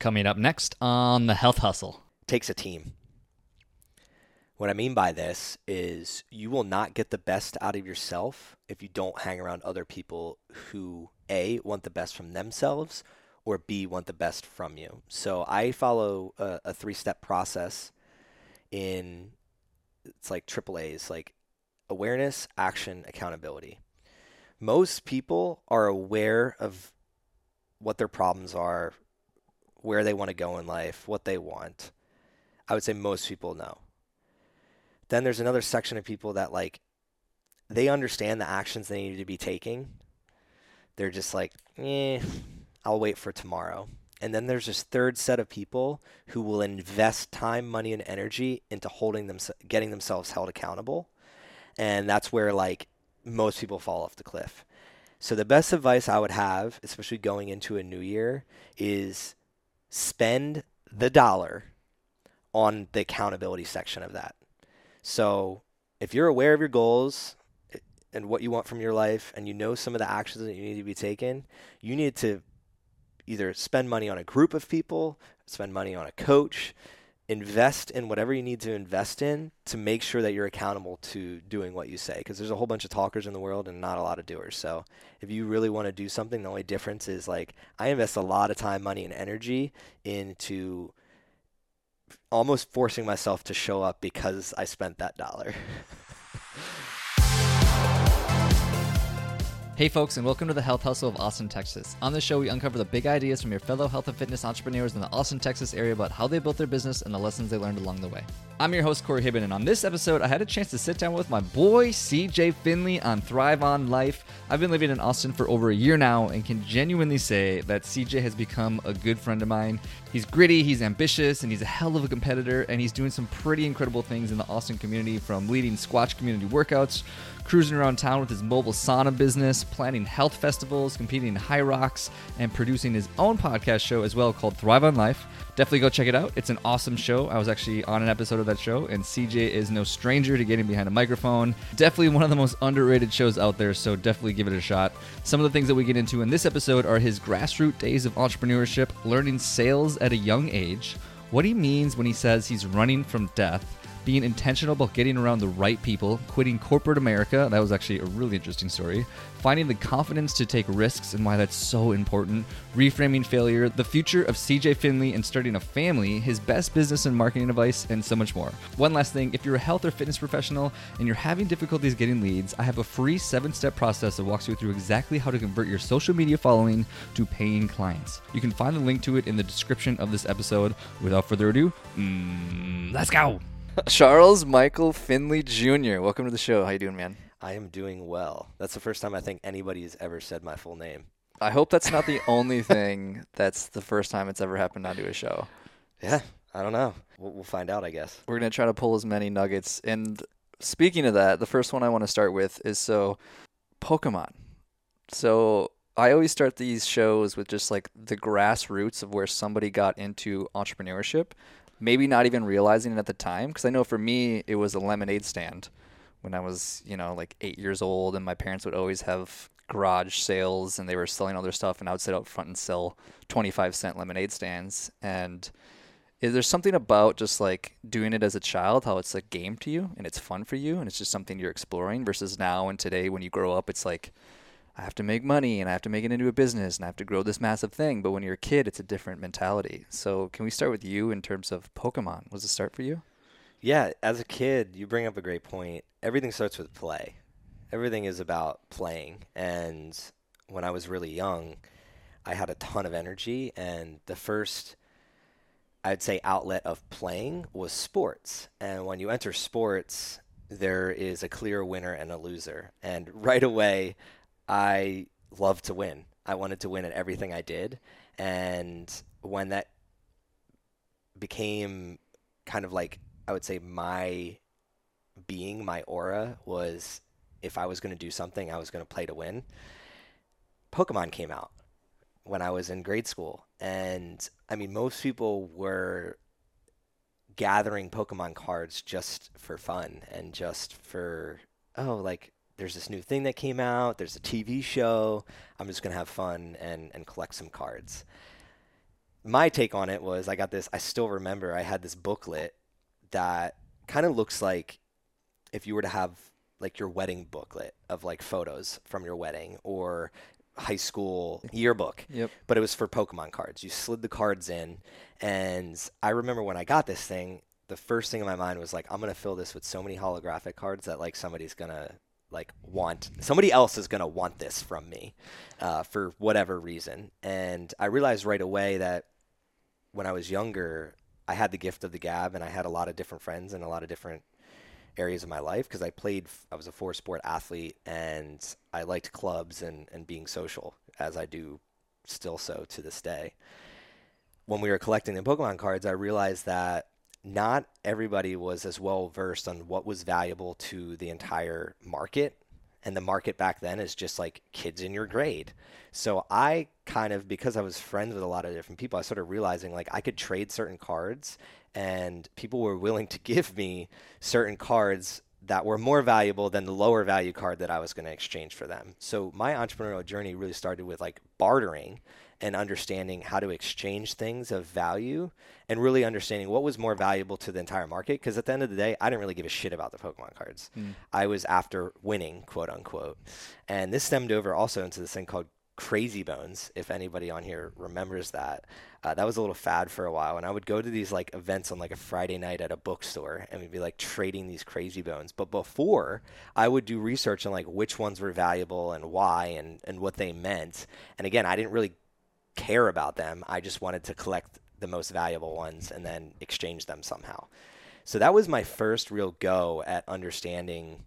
Coming up next on the Health Hustle. takes a team. What I mean by this is you will not get the best out of yourself if you don't hang around other people who A, want the best from themselves, or B, want the best from you. So I follow a, a three step process in it's like triple A's, like awareness, action, accountability. Most people are aware of what their problems are, where they want to go in life, what they want. I would say most people know. Then there's another section of people that like they understand the actions they need to be taking. They're just like, eh, I'll wait for tomorrow. And then there's this third set of people who will invest time, money, and energy into holding them, getting themselves held accountable. And that's where like most people fall off the cliff. So the best advice I would have, especially going into a new year, is spend the dollar on the accountability section of that. So if you're aware of your goals eh, and what you want from your life and you know some of the actions that you need to be taken, you need to either spend money on a group of people, spend money on a coach, invest in whatever you need to invest in to make sure that you're accountable to doing what you say because there's a whole bunch of talkers in the world and not a lot of doers. So if you really want to do something the only difference is like i invest a lot of time money and energy into almost forcing myself to show up because i spent that dollar Hey, folks, and welcome to the Health Hustle of Austin, Texas. On this show, we uncover the big ideas from your fellow health and fitness entrepreneurs in the Austin, Texas area about how they built their business and the lessons they learned along the way. I'm your host, Corey Hibben, and on this episode, I had a chance to sit down with my boy, CJ Finley, on Thrive on Life. I've been living in Austin for over a year now and can genuinely say that CJ has become a good friend of mine. He's gritty, he's ambitious, and he's a hell of a competitor, and he's doing some pretty incredible things in the Austin community from leading Squatch community workouts cruising around town with his mobile sauna business, planning health festivals, competing in HYROX, and producing his own podcast show as well called Thrive on Life. Definitely go check it out. It's an awesome show. I was actually on an episode of that show, and CJ is no stranger to getting behind a microphone. Definitely one of the most underrated shows out there, so definitely give it a shot. Some of the things that we get into in this episode are his grassroots days of entrepreneurship, learning sales at a young age, what he means when he says he's running from death being intentional about getting around the right people, quitting corporate America. That was actually a really interesting story. Finding the confidence to take risks and why that's so important. Reframing failure, the future of CJ Finley and starting a family, his best business and marketing advice, and so much more. One last thing if you're a health or fitness professional and you're having difficulties getting leads, I have a free seven step process that walks you through exactly how to convert your social media following to paying clients. You can find the link to it in the description of this episode. Without further ado, mm, let's go. Charles Michael Finley Jr. Welcome to the show. How you doing, man? I am doing well. That's the first time I think anybody has ever said my full name. I hope that's not the only thing that's the first time it's ever happened onto a show. Yeah, I don't know. We'll, we'll find out, I guess. We're going to try to pull as many nuggets. And speaking of that, the first one I want to start with is so Pokemon. So I always start these shows with just like the grassroots of where somebody got into entrepreneurship maybe not even realizing it at the time. Because I know for me, it was a lemonade stand when I was, you know, like eight years old, and my parents would always have garage sales and they were selling all their stuff, and I would sit out front and sell 25 cent lemonade stands. And is there something about just like doing it as a child, how it's a game to you and it's fun for you and it's just something you're exploring versus now and today when you grow up, it's like, I have to make money and I have to make it into a business and I have to grow this massive thing. But when you're a kid, it's a different mentality. So can we start with you in terms of Pokemon? Was it start for you? Yeah, as a kid, you bring up a great point. Everything starts with play. Everything is about playing. And when I was really young, I had a ton of energy and the first I'd say outlet of playing was sports. And when you enter sports, there is a clear winner and a loser. And right away, I loved to win. I wanted to win at everything I did. And when that became kind of like, I would say, my being, my aura was if I was going to do something, I was going to play to win. Pokemon came out when I was in grade school. And I mean, most people were gathering Pokemon cards just for fun and just for, oh, like there's this new thing that came out, there's a TV show, I'm just going to have fun and, and collect some cards. my take on it was I got this. I still remember I had this booklet that kind of looks like if you were to have like your wedding booklet of like photos from your wedding or high school yearbook. Yep. But it was for Pokemon cards. You slid the cards in, and I remember when I got this thing, the first thing in my mind was like, I'm gonna fill this with so many holographic cards that like somebody's gonna like want somebody else is gonna want this from me uh, for whatever reason. And I realized right away that when I was younger, I had the gift of the gab, and I had a lot of different friends and a lot of different areas of my life because I played, I was a four sport athlete and I liked clubs and, and being social as I do still so to this day. When we were collecting the Pokemon cards, I realized that not everybody was as well versed on what was valuable to the entire market. And the market back then is just like kids in your grade. So I kind of, because I was friends with a lot of different people, I started realizing like I could trade certain cards and people were willing to give me certain cards that were more valuable than the lower value card that I was going to exchange for them. So my entrepreneurial journey really started with like bartering and understanding how to exchange things of value and really understanding what was more valuable to the entire market because at the end of the day I didn't really give a shit about the Pokemon cards. Mm. I was after winning, quote unquote. And this stemmed over also into this thing called Crazy Bones, if anybody on here remembers that. Uh, that was a little fad for a while, and I would go to these like events on like a Friday night at a bookstore, and we'd be like trading these Crazy Bones. But before, I would do research on like which ones were valuable and why, and and what they meant. And again, I didn't really care about them. I just wanted to collect the most valuable ones and then exchange them somehow. So that was my first real go at understanding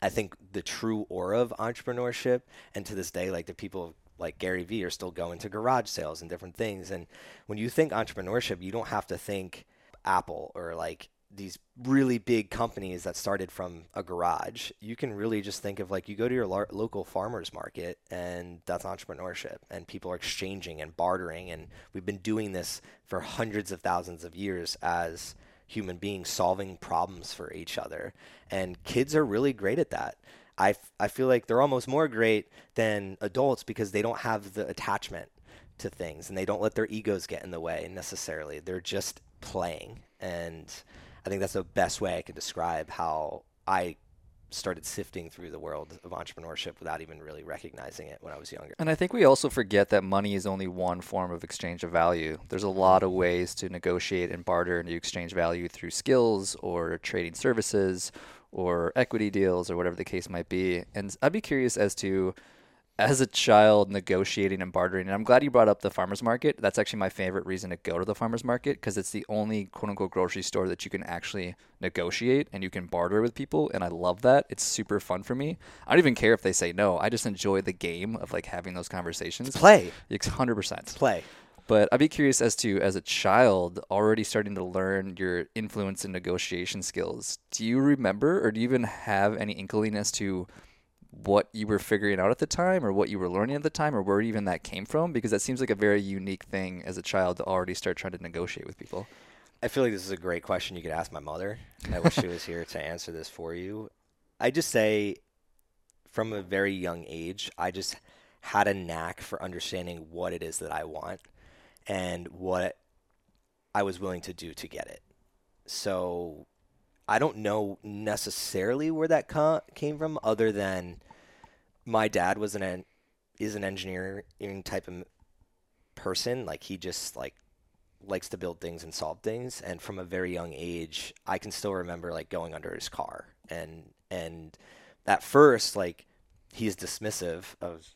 I think the true aura of entrepreneurship, and to this day, like the people like Gary Vee are still going to garage sales and different things. And when you think entrepreneurship, you don't have to think Apple or like these really big companies that started from a garage. You can really just think of like you go to your lo- local farmers market and that's entrepreneurship and people are exchanging and bartering and we've been doing this for hundreds of thousands of years as human beings solving problems for each other. And kids are really great at that. I, f- I feel like they're almost more great than adults because they don't have the attachment to things and they don't let their egos get in the way necessarily. They're just playing. And I think that's the best way I can describe how I started sifting through the world of entrepreneurship without even really recognizing it when I was younger. And I think we also forget that money is only one form of exchange of value. There's a lot of ways to negotiate and barter and to exchange value through skills or trading services or equity deals or whatever the case might be. And I'd be curious as to as a child negotiating and bartering and i'm glad you brought up the farmers market. That's actually my favorite reason to go to the farmers market because it's the only quote unquote grocery store that you can actually negotiate and you can barter with people and i love that. It's super fun for me. I don't even care if they say no. I just enjoy the game of like having those conversations. It's play. It's 100% it's play. But I'd be curious as to, as a child, already starting to learn your influence and negotiation skills. Do you remember, or do you even have any inkling as to what you were figuring out at the time or what you were learning at the time or where even that came from? Because that seems like a very unique thing as a child to already start trying to negotiate with people. I feel like this is a great question you could ask my mother. I wish she was here to answer this for you. I just say from a very young age i just had a knack for understanding what it is that i want and what i was willing to do to get it. So I don't know necessarily where that came from, other than my dad was an en- is an engineering type of person. Like he just like likes to build things and solve things. And from a very young age, I can still remember like going under his car and and at first like he's dismissive of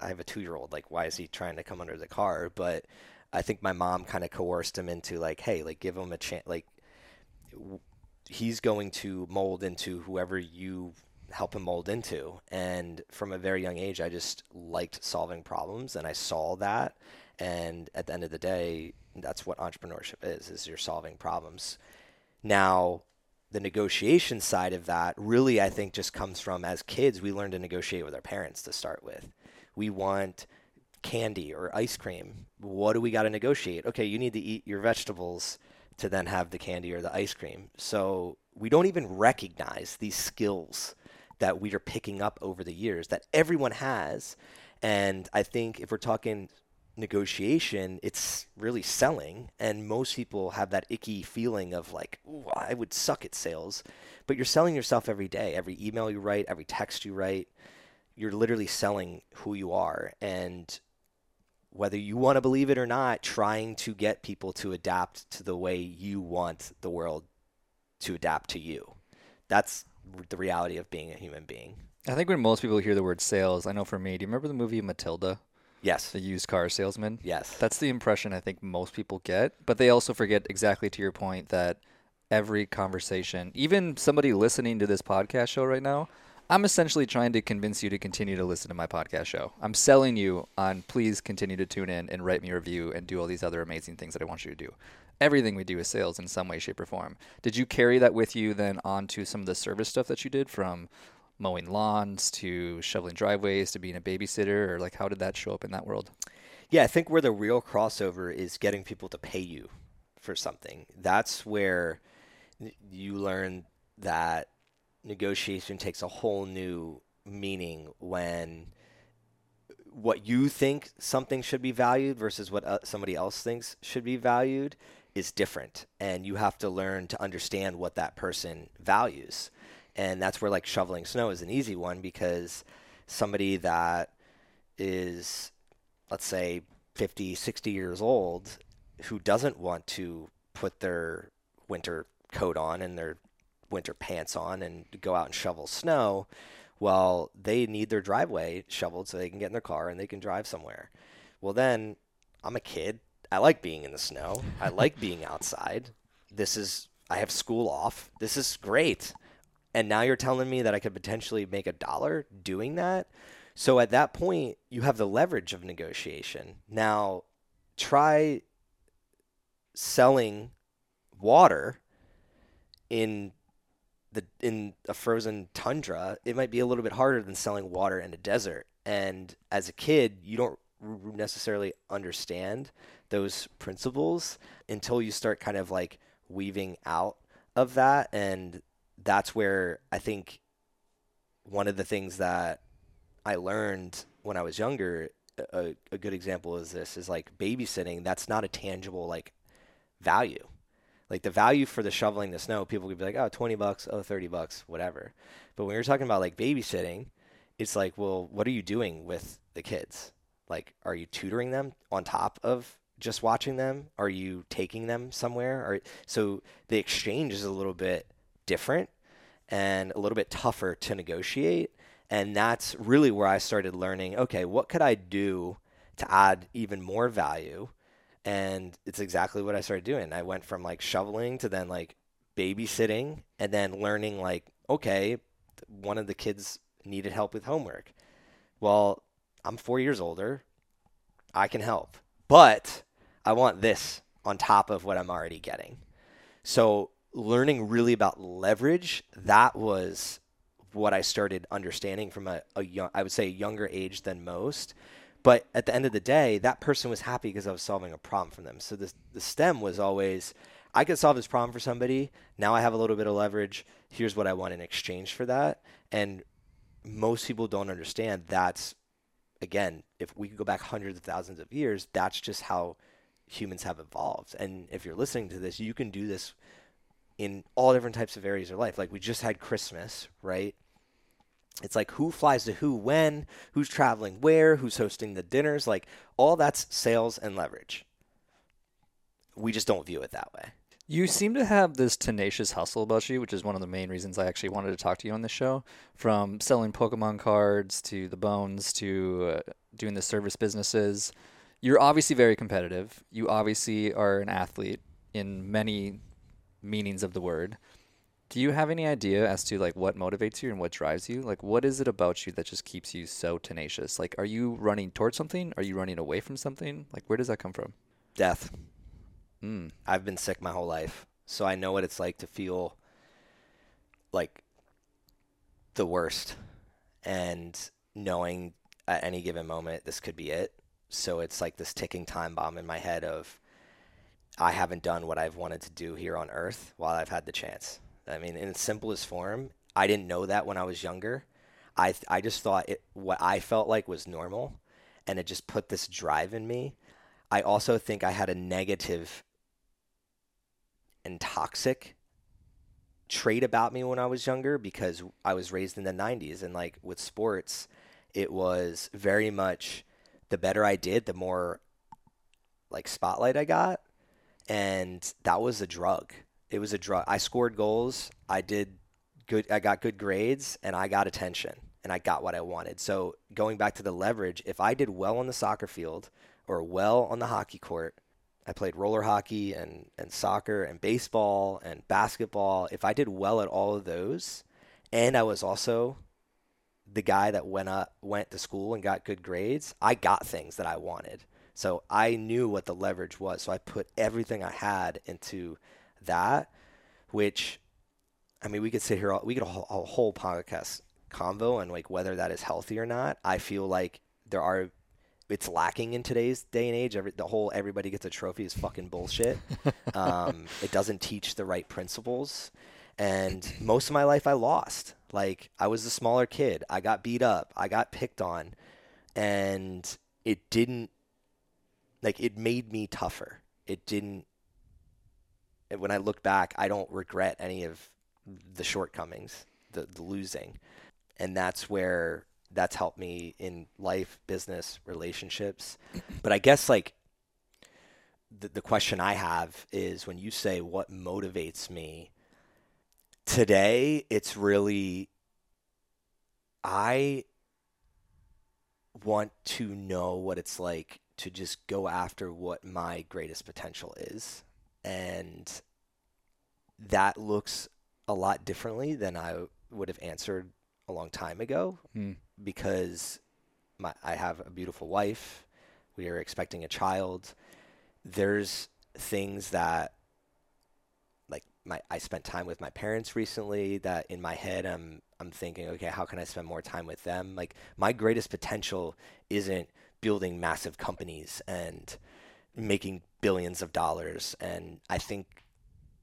I have a two year old like why is he trying to come under the car? But I think my mom kind of coerced him into like hey like give him a chance like he's going to mold into whoever you help him mold into. And from a very young age, I just liked solving problems, and I saw that. And at the end of the day, that's what entrepreneurship is: is you're solving problems. Now, the negotiation side of that really, I think, just comes from as kids, we learn to negotiate with our parents to start with. We want candy or ice cream. What do we got to negotiate? Okay, you need to eat your vegetables to then have the candy or the ice cream. So we don't even recognize these skills that we are picking up over the years that everyone has. And I think if we're talking negotiation, it's really selling. And most people have that icky feeling of like, Ooh, I would suck at sales. But you're selling yourself every day. Every email you write, every text you write, you're literally selling who you are. And whether you want to believe it or not, trying to get people to adapt to the way you want the world to adapt to you. That's the reality of being a human being. I think when most people hear the word sales, I know for me, do you remember the movie Matilda? Yes. The used car salesman? Yes. That's the impression I think most people get. But they also forget exactly to your point that every conversation, even somebody listening to this podcast show right now, I'm essentially trying to convince you to continue to listen to my podcast show. I'm selling you on please continue to tune in and write me a review and do all these other amazing things that I want you to do. Everything we do is sales in some way, shape, or form. Did you carry that with you then onto some of the service stuff that you did from mowing lawns to shoveling driveways to being a babysitter or like how did that show up in that world? Yeah, I think where the real crossover is getting people to pay you for something. That's where you learn that negotiation takes a whole new meaning when what you think something should be valued versus what uh, somebody else thinks should be valued is different. And you have to learn to understand what that person values. And that's where like shoveling snow is an easy one because somebody that is let's say 50 60 years old who doesn't want to put their winter coat on and their winter pants on and go out and shovel snow, well, they need their driveway shoveled so they can get in their car and they can drive somewhere. Well, then I'm a kid. I like being in the snow. I like being outside. This is, I have school off. This is great. And now you're telling me that I could potentially make a dollar doing that? So at that point, you have the leverage of negotiation. Now, try selling water in the in a frozen tundra, it might be a little bit harder than selling water in a desert. And as a kid, you don't necessarily understand those principles until you start kind of like weaving out of that. And that's where I think one of the things that I learned when I was younger a, a good example is this is like babysitting. That's not a tangible like value like the value for the shoveling the snow, people could be like, oh, 20 bucks, oh, 30 bucks, whatever. But when you're talking about like babysitting, it's like, well, what are you doing with the kids? Like, are you tutoring them on top of just watching them? Are you taking them somewhere? Or so the exchange is a little bit different and a little bit tougher to negotiate. And that's really where I started learning, okay, what could I do to add even more value and it's exactly what I started doing. I went from like shoveling to then like babysitting and then learning like okay, one of the kids needed help with homework. Well, I'm 4 years older. I can help. But I want this on top of what I'm already getting. So, learning really about leverage, that was what I started understanding from a, a young, I would say, younger age than most. But at the end of the day, that person was happy because I was solving a problem for them. So the the stem was always, I could solve this problem for somebody. Now I have a little bit of leverage. Here's what I want in exchange for that. And most people don't understand that's, again, if we could go back hundreds of thousands of years, that's just how humans have evolved. And if you're listening to this, you can do this in all different types of areas of life. Like we just had Christmas, right? It's like who flies to who when, who's traveling where, who's hosting the dinners, like all that's sales and leverage. We just don't view it that way. You seem to have this tenacious hustle about you, which is one of the main reasons I actually wanted to talk to you on this show. From selling Pokemon cards to the bones to uh, doing the service businesses, you're obviously very competitive. You obviously are an athlete in many meanings of the word do you have any idea as to like what motivates you and what drives you? Like what is it about you that just keeps you so tenacious? Like are you running towards something? Are you running away from something? Like where does that come from? Death. Mm. i've been sick my whole life so i know what it's like to feel like the worst. And knowing at any given moment this could be it. So it's like this ticking time bomb in my head of i haven't done what i've wanted to do here on earth while i've had the chance I mean, in its simplest form, I didn't know that when I was younger. I I just thought it what I felt like was normal, and it just put this drive in me I also think I had a negative and toxic trait about me when I was younger because I was raised in the 90s and like with sports it was very much the better I did the more like spotlight I got and that was a drug. It was a drug. I scored goals, I did good I got good grades and I got attention and I got what I wanted. So going back to the leverage, if I did well on the soccer field or well on the hockey court, I played roller hockey and, and soccer and baseball and basketball. If I did well at all of those, and I was also the guy that went up went to school and got good grades, I got things that I wanted. So I knew what the leverage was. So I put everything I had into that, which I mean, we could sit here, we could a whole podcast convo and like whether that is healthy or not. I feel like there are it's lacking in today's day and age. Every, the whole everybody gets a trophy is fucking bullshit. um, it doesn't teach the right principles. And most of my life I lost. Like I was a smaller kid. I got beat up. I got picked on. And it didn't like it made me tougher. It didn't when I look back, I don't regret any of the shortcomings, the, the losing. And that's where that's helped me in life, business, relationships. But I guess like the, the question I have is when you say what motivates me today, it's really I want to know what it's like to just go after what my greatest potential is. And that looks a lot differently than I would have answered a long time ago. Mm because my, I have a beautiful wife. We are expecting a child. There's things that like my I spent time with my parents recently that in my head I'm I'm thinking, okay, how can I spend more time with them? Like my greatest potential isn't building massive companies and making billions of dollars and I think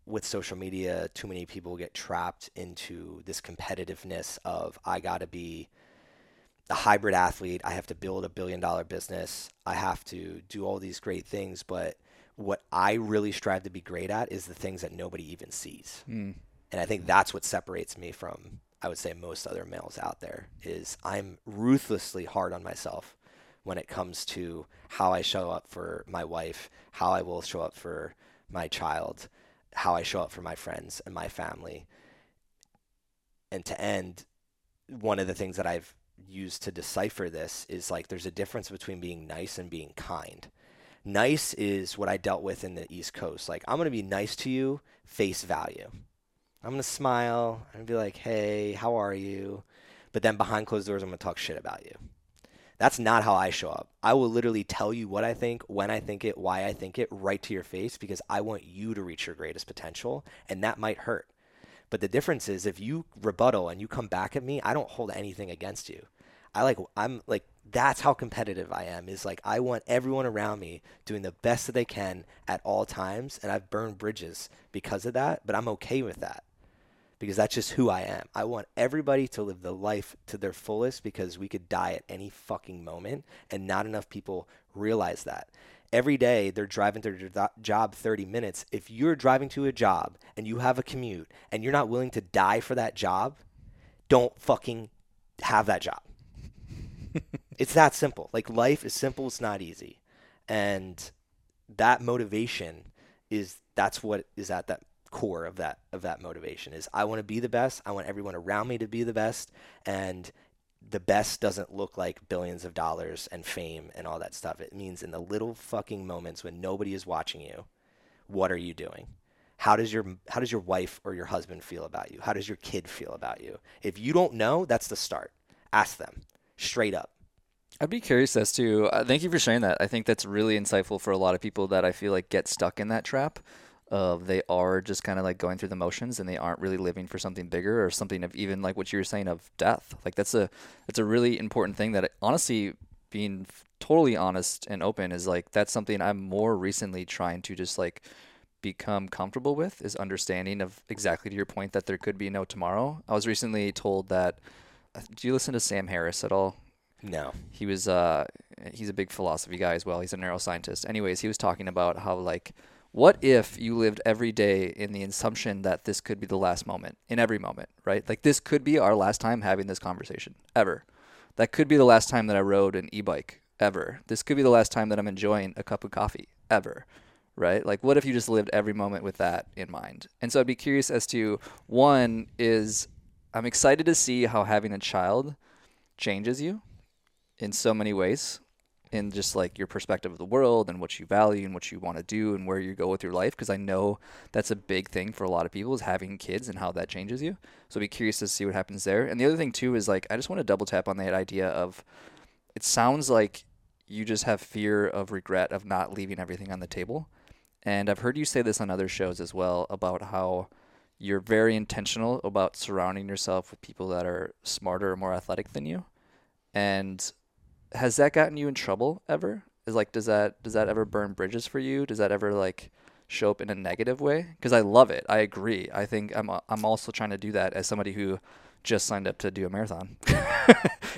with social media too many people get trapped into this competitiveness of I got to be a hybrid athlete. I have to build a billion dollar business. I have to do all these great things. But what I really strive to be great at is the things that nobody even sees. Mm. And I think that's what separates me from, I would say, most other males out there is I'm ruthlessly hard on myself when it comes to how I show up for my wife, how I will show up for my child, how I show up for my friends and my family. And to end, one of the things that I've used to decipher this is like there's a difference between being nice and being kind. Nice is what I dealt with in the East Coast. Like, I'm going to be nice to you, face value. I'm going to smile and be like, hey, how are you? But then behind closed doors, I'm going to talk shit about you. That's not how I show up. I will literally tell you what I think, when I think it, why I think it, right to your face because I want you to reach your greatest potential. And that might hurt. But the difference is if you rebuttal and you come back at me, I don't hold anything against you. I like I'm like that's how competitive I am. Is like I want everyone around me doing the best that they can at all times, and I've burned bridges because of that. But I'm okay with that because that's just who I am. I want everybody to live the life to their fullest because we could die at any fucking moment, and not enough people realize that. Every day they're driving to their job 30 minutes. If you're driving to a job and you have a commute and you're not willing to die for that job, don't fucking have that job it's that simple. Like life is simple, it's not easy. And that motivation is that's what is at that core of that of that motivation is I want to be the best. I want everyone around me to be the best and the best doesn't look like billions of dollars and fame and all that stuff. It means in the little fucking moments when nobody is watching you, what are you doing? How does your how does your wife or your husband feel about you? How does your kid feel about you? If you don't know, that's the start. Ask them straight up. I'd be curious as to. Uh, thank you for sharing that. I think that's really insightful for a lot of people that I feel like get stuck in that trap of they are just kind of like going through the motions and they aren't really living for something bigger or something of even like what you were saying of death. Like that's a that's a really important thing that honestly being totally honest and open is like that's something I'm more recently trying to just like become comfortable with is understanding of exactly to your point that there could be no tomorrow. I was recently told that do you listen to Sam Harris at all? No. He was uh he's a big philosophy guy as well. He's a neuroscientist. Anyways, he was talking about how like what if you lived every day in the assumption that this could be the last moment in every moment, right? Like this could be our last time having this conversation ever. That could be the last time that I rode an e-bike ever. This could be the last time that I'm enjoying a cup of coffee ever. Right? Like what if you just lived every moment with that in mind? And so I'd be curious as to one is I'm excited to see how having a child changes you in so many ways in just like your perspective of the world and what you value and what you want to do and where you go with your life because I know that's a big thing for a lot of people is having kids and how that changes you. So I'd be curious to see what happens there. And the other thing too is like I just want to double tap on that idea of it sounds like you just have fear of regret of not leaving everything on the table. And I've heard you say this on other shows as well about how you're very intentional about surrounding yourself with people that are smarter or more athletic than you. And has that gotten you in trouble ever? Is like does that does that ever burn bridges for you? Does that ever like show up in a negative way? Because I love it. I agree. I think I'm I'm also trying to do that as somebody who just signed up to do a marathon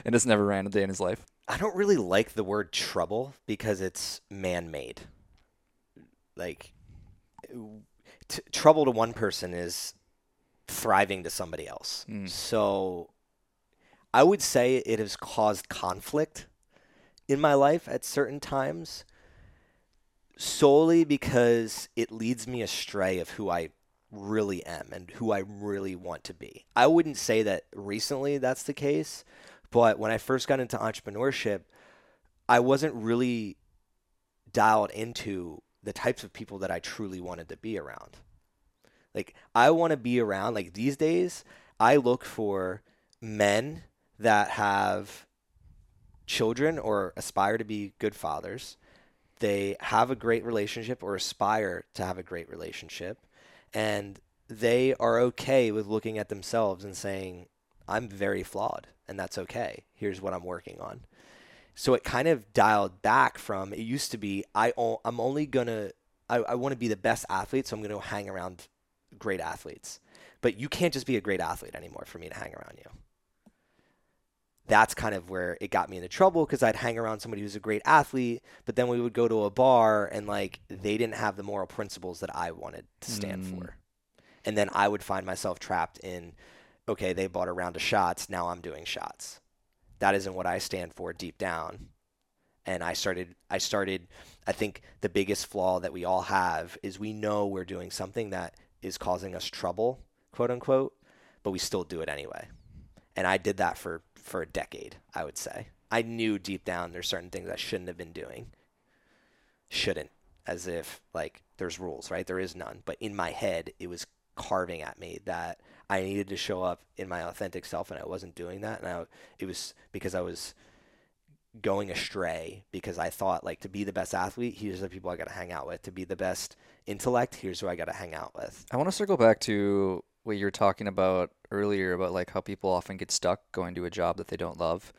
and has never ran a day in his life. I don't really like the word trouble because it's man-made. Like t- trouble to one person is thriving to somebody else. Mm. So I would say it has caused conflict in my life at certain times solely because it leads me astray of who I really am and who I really want to be. I wouldn't say that recently that's the case, but when I first got into entrepreneurship, I wasn't really dialed into the types of people that I truly wanted to be around. Like I want to be around like these days, I look for men that have children or aspire to be good fathers. They have a great relationship or aspire to have a great relationship. And they are okay with looking at themselves and saying, I'm very flawed, and that's okay. Here's what I'm working on. So it kind of dialed back from it used to be I I'm only gonna I, I want to be the best athlete, so I'm gonna hang around great athletes. But you can't just be a great athlete anymore for me to hang around you that's kind of where it got me into trouble because I'd hang around somebody who's a great athlete, but then we would go to a bar and like they didn't have the moral principles that I wanted to stand mm. for. And then I would find myself trapped in, okay, they bought a round of shots, now I'm doing shots. That isn't what I stand for deep down. And I started, I started, I think the biggest flaw that we all have is we know we're doing something that is causing us trouble, quote unquote, but we still do it anyway. And I did that for for a decade, I would say. I knew deep down there's certain things I shouldn't have been doing. Shouldn't, as if like there's rules, right? There is none. But in my head, it was carving at me that I needed to show up in my authentic self, and I wasn't doing that. And I, it was because I was going astray because I thought like to be the best athlete, here's the people I got to hang out with. To be the best intellect, here's who I got to hang out with. I want to circle back to what you were talking about earlier about like how people often get stuck going to a job that they don't love.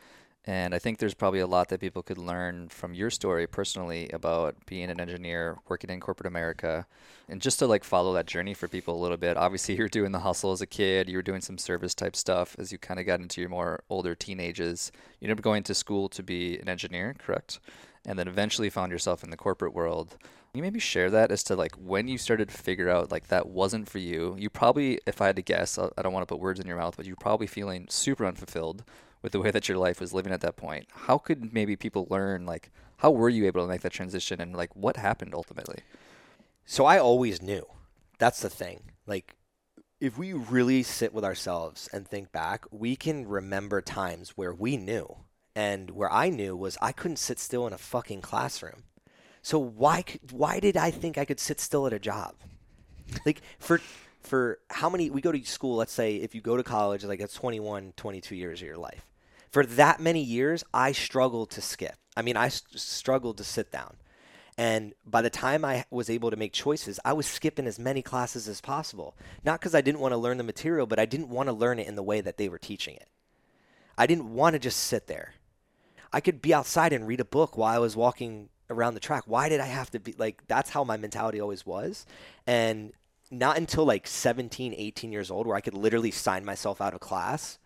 And I think there's probably a lot that people could learn from your story personally about being an engineer, working in corporate America, and just to like follow that journey for people a little bit. Obviously, you're doing the hustle as a kid, you were doing some service type stuff as you kind of got into your more older teenagers. You ended up going to school to be an engineer, correct? And then eventually found yourself in the corporate world you maybe share that as to like when you started to figure out like that wasn't for you? You probably, if I had to guess, I don't want to put words in your mouth, but you're probably feeling super unfulfilled with the way that your life was living at that point. How could maybe people learn like how were you able to make that transition and like what happened ultimately? So I always knew. That's the thing. Like if we really sit with ourselves and think back, we can remember times where we knew. And where I knew was I couldn't sit still in a fucking classroom. So why why did I think I could sit still at a job? Like for for how many we go to school, let's say if you go to college like it's 21, 22 years of your life. For that many years, I struggled to skip. I mean, I struggled to sit down. And by the time I was able to make choices, I was skipping as many classes as possible. Not because I didn't want to learn the material, but I didn't want to learn it in the way that they were teaching it. I didn't want to just sit there. I could be outside and read a book while I was walking around the track. Why did I have to be like that's how my mentality always was. And not until like 17, 18 years old where I could literally sign myself out of class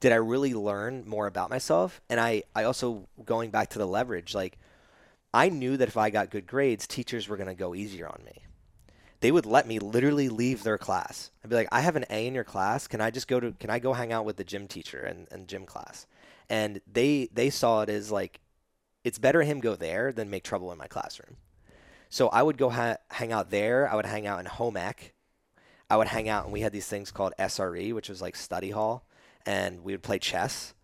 did I really learn more about myself? And I, I also, going back to the leverage, like, I knew that if I got good grades, teachers were going to go easier on me. They would let me literally leave their class. I'd be like, I have an A in your class. Can I just go to, can I go hang out with the gym teacher and, and gym class? And they, they saw it as like, it's better him go there than make trouble in my classroom. So I would go ha- hang out there. I would hang out in home ec. I would hang out, and we had these things called SRE, which was like study hall, and we would play chess.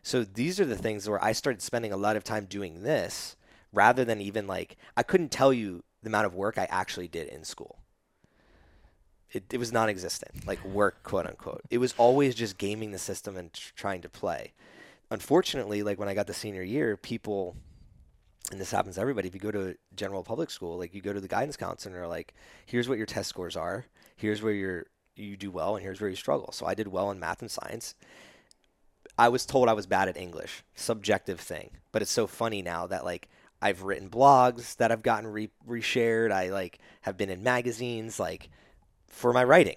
So these are the things where I started spending a lot of time doing this rather than even like, I couldn't tell you the amount of work I actually did in school. It, it was non existent, like work, quote unquote. It was always just gaming the system and tr- trying to play. Unfortunately, like when I got the senior year, people and this happens to everybody. If you go to general public school, like you go to the guidance counselor and they're like, here's what your test scores are, here's where you're you do well, and here's where you struggle. So I did well in math and science. I was told I was bad at English, subjective thing. But it's so funny now that like I've written blogs that I've gotten re- reshared. I like have been in magazines like for my writing,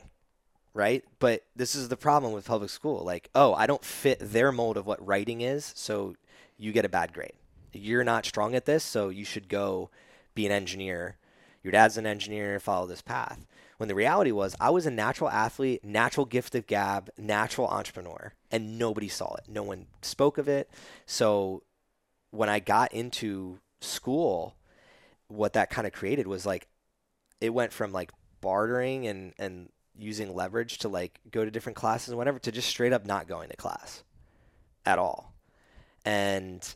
right? But this is the problem with public school. Like, oh, I don't fit their mold of what writing is, so you get a bad grade you're not strong at this, so you should go be an engineer. Your dad's an engineer, follow this path. When the reality was, I was a natural athlete, natural gift of gab, natural entrepreneur, and nobody saw it. No one spoke of it. So when I got into school, what that kind of created was like, it went from like bartering and, and using leverage to like go to different classes and whatever to just straight up not going to class at all. And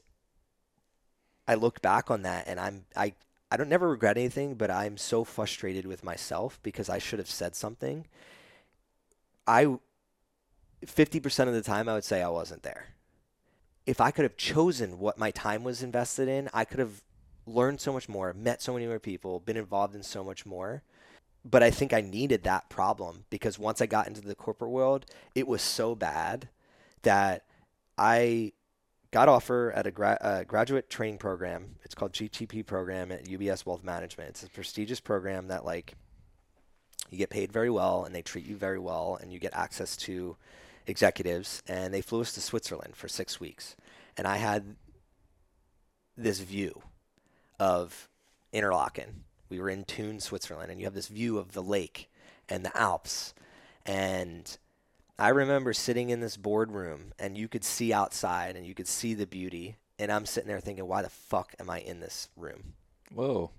I look back on that and I'm I I don't never regret anything, but I'm so frustrated with myself because I should have said something. I 50% of the time I would say I wasn't there. If I could have chosen what my time was invested in, I could have learned so much more, met so many more people, been involved in so much more. But I think I needed that problem because once I got into the corporate world, it was so bad that I got offer at a gra- uh, graduate training program. It's called GTP program at UBS Wealth Management. It's a prestigious program that like you get paid very well and they treat you very well and you get access to executives and they flew us to Switzerland for 6 weeks. And I had this view of Interlaken. We were in Thun, Switzerland and you have this view of the lake and the Alps and I remember sitting in this boardroom and you could see outside and you could see the beauty. And I'm sitting there thinking, why the fuck am I in this room? Whoa.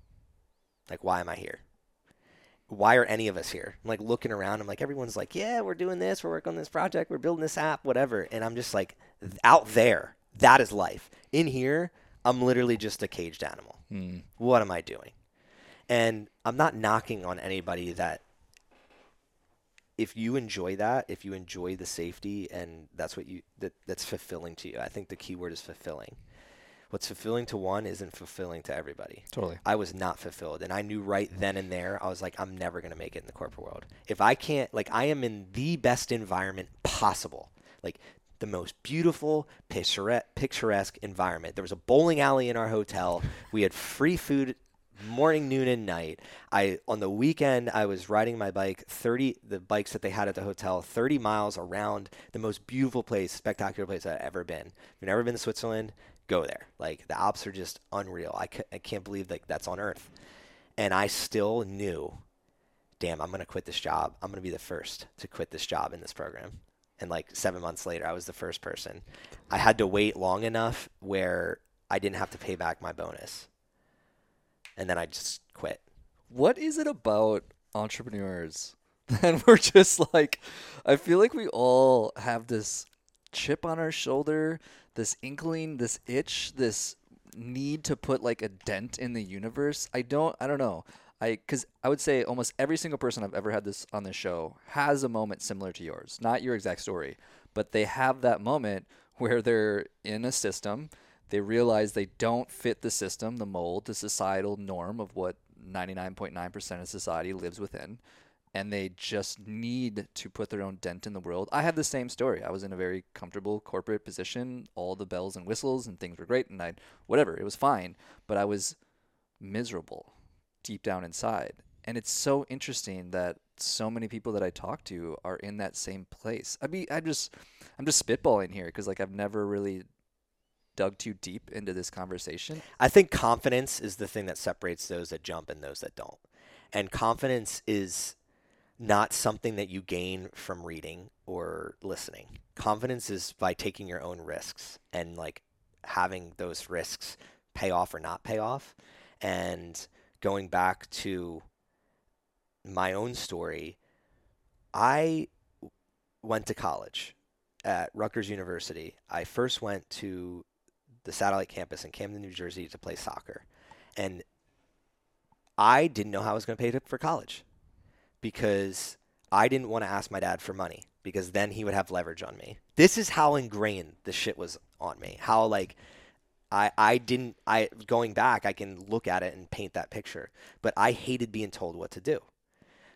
Like, why am I here? Why are any of us here? I'm like looking around. I'm like, everyone's like, yeah, we're doing this. We're working on this project. We're building this app, whatever. And I'm just like, out there, that is life. In here, I'm literally just a caged animal. Hmm. What am I doing? And I'm not knocking on anybody that if you enjoy that, if you enjoy the safety and that's what you that that's fulfilling to you. I think the key word is fulfilling. What's fulfilling to one isn't fulfilling to everybody. Totally. I was not fulfilled and I knew right then and there I was like I'm never going to make it in the corporate world. If I can't like I am in the best environment possible. Like the most beautiful, picturesque environment. There was a bowling alley in our hotel. We had free food morning, noon, and night. I on the weekend I was riding my bike 30 the bikes that they had at the hotel 30 miles around the most beautiful place, spectacular place I've ever been. If you've never been to Switzerland, go there. Like the Alps are just unreal. I can't believe like that's on Earth. And I still knew, damn, I'm gonna quit this job. I'm gonna be the first to quit this job in this program. And like seven months later, I was the first person. I had to wait long enough where I didn't have to pay back my bonus and then I just quit. What is it about entrepreneurs that we're just like? I feel like we all have this chip on our shoulder, this inkling, this itch, this need to put like a dent in the universe. I don't. I don't know. I because I would say almost every single person I've ever had this on this show has a moment similar to yours. Not your exact story, but they have that moment where they're in a system they realize they don't fit the system, the mold, the societal norm of what 99.9% of society lives within. And they just need to put their own dent in the world. I had the same story. I was in a very comfortable corporate position, all the bells and whistles, and things were great, and I, whatever, it was fine. But I was miserable deep down inside. And it's so interesting that so many people that I talk to are in that same place. I mean, I'm just I'm just spitballing here because like I've never really dug too deep into this conversation. I think confidence is the thing that separates those that jump and those that don't. And confidence is not something that you gain from reading or listening. Confidence is by taking your own risks and like having those risks pay off or not pay off. And going back to my own story, I went to college at Rutgers University. I first went to the satellite campus in Camden, New Jersey to play soccer. And I didn't know how I was going to pay for college because I didn't want to ask my dad for money because then he would have leverage on me. This is how ingrained the shit was on me. How like I I didn't I going back I can look at it and paint that picture. But I hated being told what to do.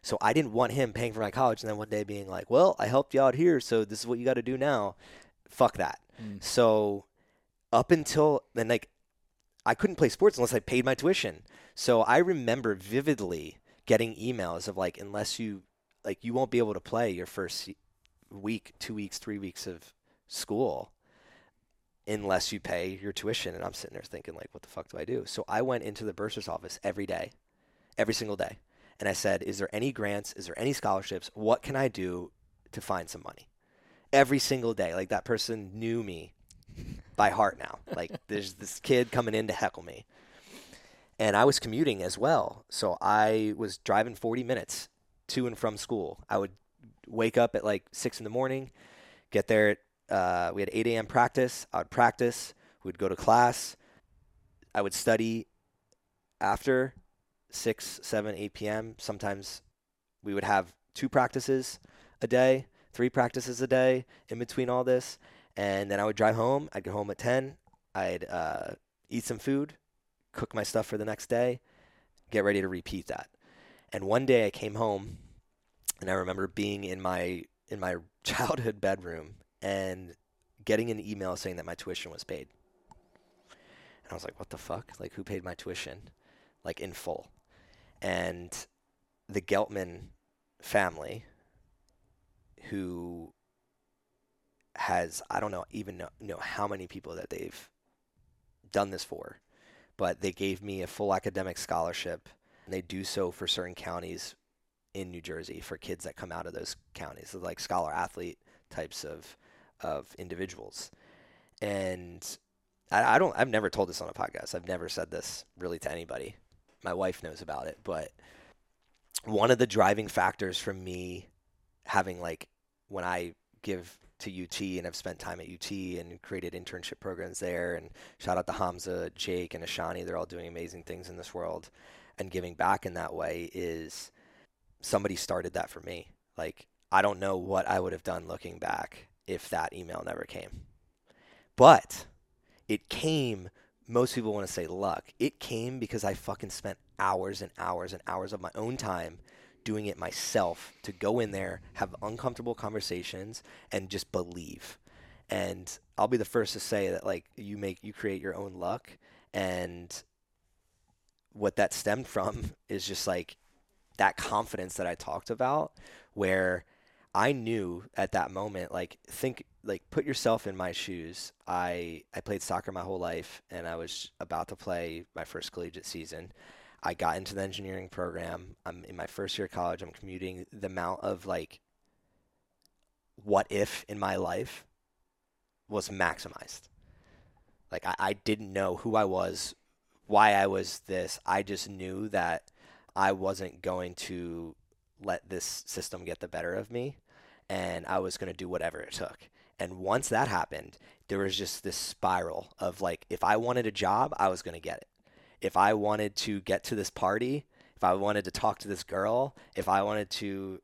So I didn't want him paying for my college and then one day being like, "Well, I helped you out here, so this is what you got to do now." Fuck that. Mm. So up until then like I couldn't play sports unless I paid my tuition. So I remember vividly getting emails of like unless you like you won't be able to play your first week, 2 weeks, 3 weeks of school unless you pay your tuition and I'm sitting there thinking like what the fuck do I do? So I went into the bursar's office every day. Every single day. And I said, "Is there any grants? Is there any scholarships? What can I do to find some money?" Every single day. Like that person knew me by heart now. Like there's this kid coming in to heckle me. And I was commuting as well. So I was driving 40 minutes to and from school. I would wake up at like 6 in the morning, get there at, uh, we had 8 a.m. practice. I would practice. We would go to class. I would study after 6, 7, 8 p.m. Sometimes we would have two practices a day, three practices a day in between all this and then I would drive home. I'd get home at ten. I'd uh, eat some food, cook my stuff for the next day, get ready to repeat that. And one day I came home, and I remember being in my in my childhood bedroom and getting an email saying that my tuition was paid. And I was like, "What the fuck? Like, who paid my tuition? Like in full?" And the Geltman family, who has I don't know even know, know how many people that they've done this for, but they gave me a full academic scholarship. And they do so for certain counties in New Jersey for kids that come out of those counties, so like scholar athlete types of of individuals. And I, I don't I've never told this on a podcast. I've never said this really to anybody. My wife knows about it, but one of the driving factors for me having like when I give to UT and have spent time at UT and created internship programs there. And shout out to Hamza, Jake, and Ashani. They're all doing amazing things in this world. And giving back in that way is somebody started that for me. Like, I don't know what I would have done looking back if that email never came. But it came, most people want to say luck. It came because I fucking spent hours and hours and hours of my own time doing it myself to go in there, have uncomfortable conversations, and just believe. And I'll be the first to say that like you make you create your own luck, and what that stemmed from is just like that confidence that I talked about, where I knew at that moment, like think like put yourself in my shoes. I I played soccer my whole life, and I was about to play my first collegiate season I got into the engineering program. I'm in my first year of college. I'm commuting. The amount of like what if in my life was maximized. Like I, I didn't know who I was, why I was this. I just knew that I wasn't going to let this system get the better of me and I was going to do whatever it took. And once that happened, there was just this spiral of like, if I wanted a job, I was going to get it if I wanted to get to this party, if I wanted to talk to this girl, if I wanted to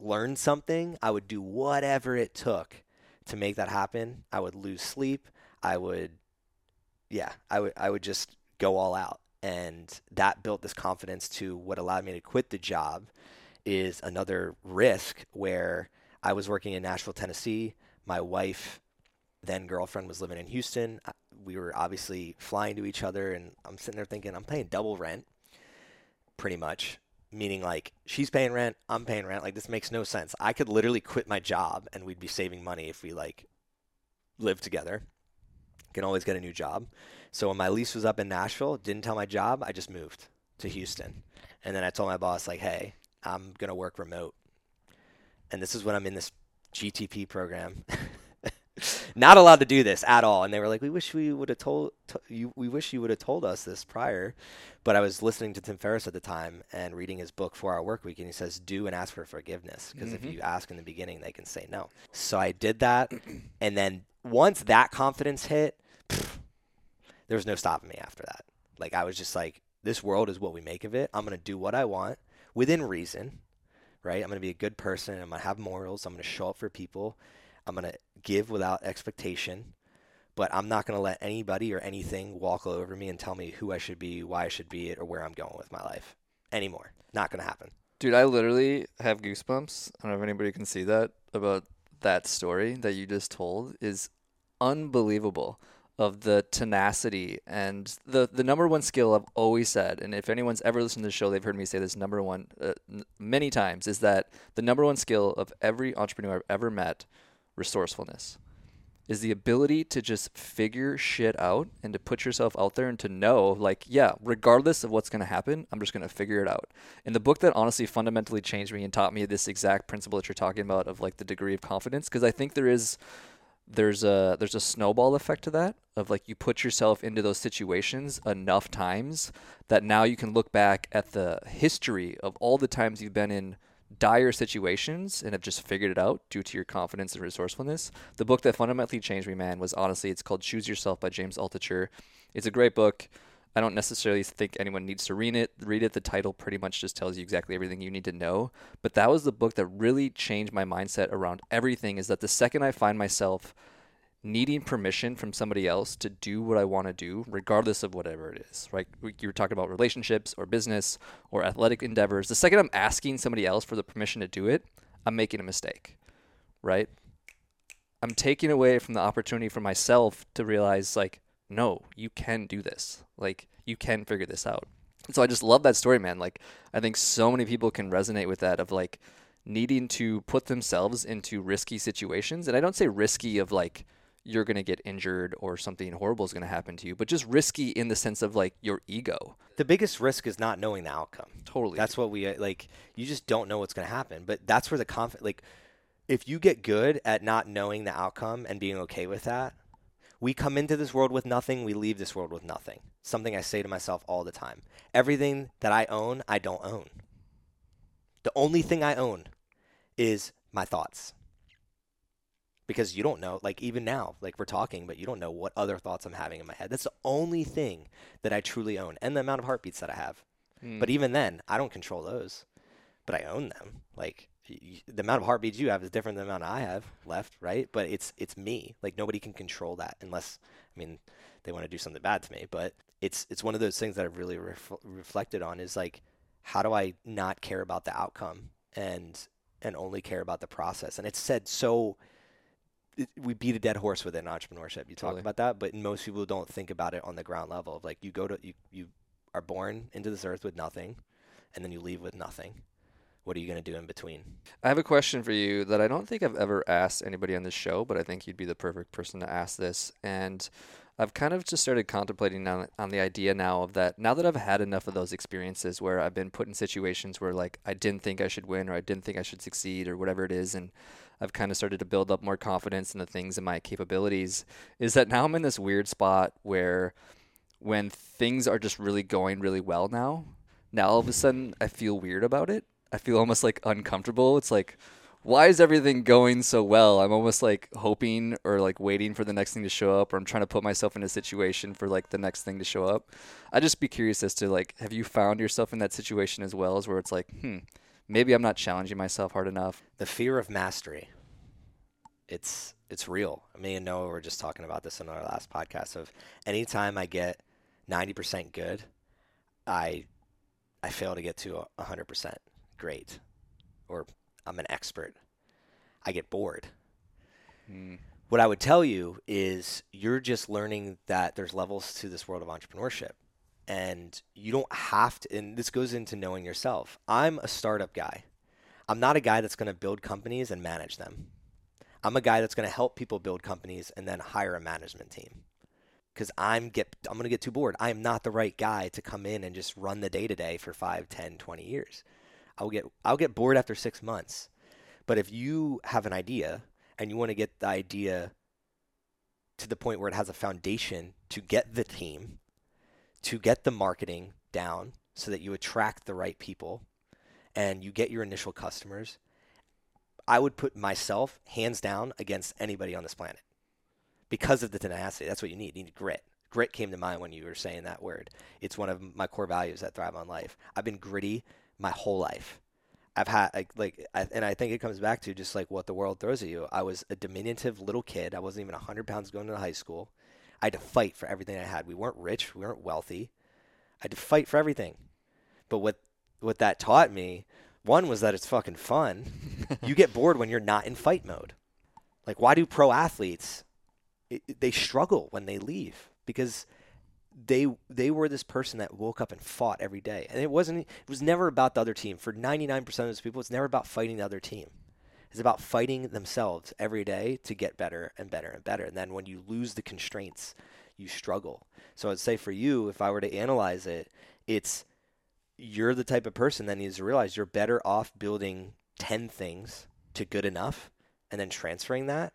learn something, I would do whatever it took to make that happen. I would lose sleep. I would, yeah, I would, I would just go all out. And that built this confidence to what allowed me to quit the job is another risk where I was working in Nashville, Tennessee. My wife, then girlfriend, was living in Houston we were obviously flying to each other, and I'm sitting there thinking I'm paying double rent, pretty much, meaning like she's paying rent, I'm paying rent. Like this makes no sense. I could literally quit my job and we'd be saving money if we like lived together. Can always get a new job. So when my lease was up in Nashville, didn't tell my job, I just moved to Houston. And then I told my boss like, "Hey, I'm going to work remote." And this is when I'm in this GTP program. Not allowed to do this at all. And they were like, "We wish we would have told to, you we wish you would have told us this prior." But I was listening to Tim Ferriss at the time and reading his book 4 Hour Work Week and he says, "Do and ask for forgiveness because Mhm. if you ask in the beginning, they can say no." So I did that and then once that confidence hit, there was no stopping me after that. Like I was just like, this world is what we make of it. I'm gonna do what I want within reason, right? I'm gonna be a good person. I'm gonna have morals. I'm gonna show up for people. I'm gonna give without expectation. But I'm not gonna let anybody or anything walk all over me and tell me who I should be, why I should be it, or where I'm going with my life anymore. Not gonna happen. Dude, I literally have goosebumps. I don't know if anybody can see that about that story that you just told is unbelievable of the tenacity and the the number one skill I've always said and if anyone's ever listened to the show they've heard me say this number one uh, many times is that the number one skill of every entrepreneur I've ever met resourcefulness. Is the ability to just figure shit out and to put yourself out there and to know like yeah regardless of what's going to happen i'm just going to figure it out. And the book that honestly fundamentally changed me and taught me this exact principle that you're talking about of like the degree of confidence because i think there is there's a there's a snowball effect to that of like you put yourself into those situations enough times that now you can look back at the history of all the times you've been in dire situations and have just figured it out due to your confidence and resourcefulness. The book that fundamentally changed me, man, was honestly it's called Choose Yourself by James Altucher. It's a great book. I don't necessarily think anyone needs to read it. Read it. The title pretty much just tells you exactly everything you need to know. But that was the book that really changed my mindset around everything. Is that the second I find myself needing permission from somebody else to do what I want to do, regardless of whatever it is. Right? You were talking about relationships or business or athletic endeavors. The second I'm asking somebody else for the permission to do it, I'm making a mistake. Right? I'm taking away from the opportunity for myself to realize, like, no, you can do this. Like, you can figure this out. And so I just love that story, man. Like, I think so many people can resonate with that of like needing to put themselves into risky situations. And I don't say risky of like you're going to get injured or something horrible is going to happen to you, but just risky in the sense of like your ego. The biggest risk is not knowing the outcome. Totally. That's what we uh, like. You just don't know what's going to happen. But that's where the confidence, like, if you get good at not knowing the outcome and being okay with that, we come into this world with nothing. We leave this world with nothing. Something I say to myself all the time. Everything that I own, I don't own. The only thing I own is my thoughts. Because you don't know, like even now, like we're talking, but you don't know what other thoughts I'm having in my head. That's the only thing that I truly own, and the amount of heartbeats that I have. Mm. But even then, I don't control those, but I own them. Like y- the amount of heartbeats you have is different than the amount I have left, right? But it's it's me. Like nobody can control that unless I mean they want to do something bad to me. But it's it's one of those things that I've really ref- reflected on is like how do I not care about the outcome and and only care about the process? And it's said so. It, we beat a dead horse within entrepreneurship. You talk Totally. about that, but most people don't think about it on the ground level. Of like you go to you you are born into this earth with nothing, and then you leave with nothing. What are you going to do in between? I have a question for you that I don't think I've ever asked anybody on this show, but I think you'd be the perfect person to ask this. And I've kind of just started contemplating on, on the idea now of that. Now that I've had enough of those experiences where I've been put in situations where like I didn't think I should win or I didn't think I should succeed or whatever it is, and I've kind of started to build up more confidence in the things and my capabilities, is that now I'm in this weird spot where when things are just really going really well now, now all of a sudden I feel weird about it. I feel almost like uncomfortable. It's like, why is everything going so well? I'm almost like hoping or like waiting for the next thing to show up, or I'm trying to put myself in a situation for like the next thing to show up. I'd just be curious as to like, have you found yourself in that situation as well, as where it's like, hmm, maybe I'm not challenging myself hard enough. The fear of mastery. It's it's real. Me and Noah were just talking about this in our last podcast. Of anytime I get ninety percent good, I I fail to get to hundred percent great, or I'm an expert. I get bored. Hmm. What I would tell you is you're just learning that there's levels to this world of entrepreneurship. And you don't have to, and this goes into knowing yourself. I'm a startup guy. I'm not a guy that's going to build companies and manage them. I'm a guy that's going to help people build companies and then hire a management team. Because I'm get I'm going to get too bored. I am not the right guy to come in and just run the day to day for 5, 10, 20 years. I'll get I'll get bored after 6 months. But if you have an idea and you want to get the idea to the point where it has a foundation to get the team, to get the marketing down so that you attract the right people and you get your initial customers, I would put myself hands down against anybody on this planet because of the tenacity. That's what you need. You need grit. Grit came to mind when you were saying that word. It's one of my core values that Thrive on Life. I've been gritty my whole life. I've had like, like I, and I think it comes back to just like what the world throws at you. I was a diminutive little kid. I wasn't even 100 pounds going to high school. I had to fight for everything I had. We weren't rich. We weren't wealthy. I had to fight for everything. But what what that taught me, one was that it's fucking fun. you get bored when you're not in fight mode. Like why do pro athletes it, they struggle when they leave because they they were this person that woke up and fought every day. And it wasn't it was never about the other team. For 99% of those people, it's never about fighting the other team. It's about fighting themselves every day to get better and better and better. And then when you lose the constraints, you struggle. So I'd say for you, if I were to analyze it, it's you're the type of person that needs to realize you're better off building 10 things to good enough and then transferring that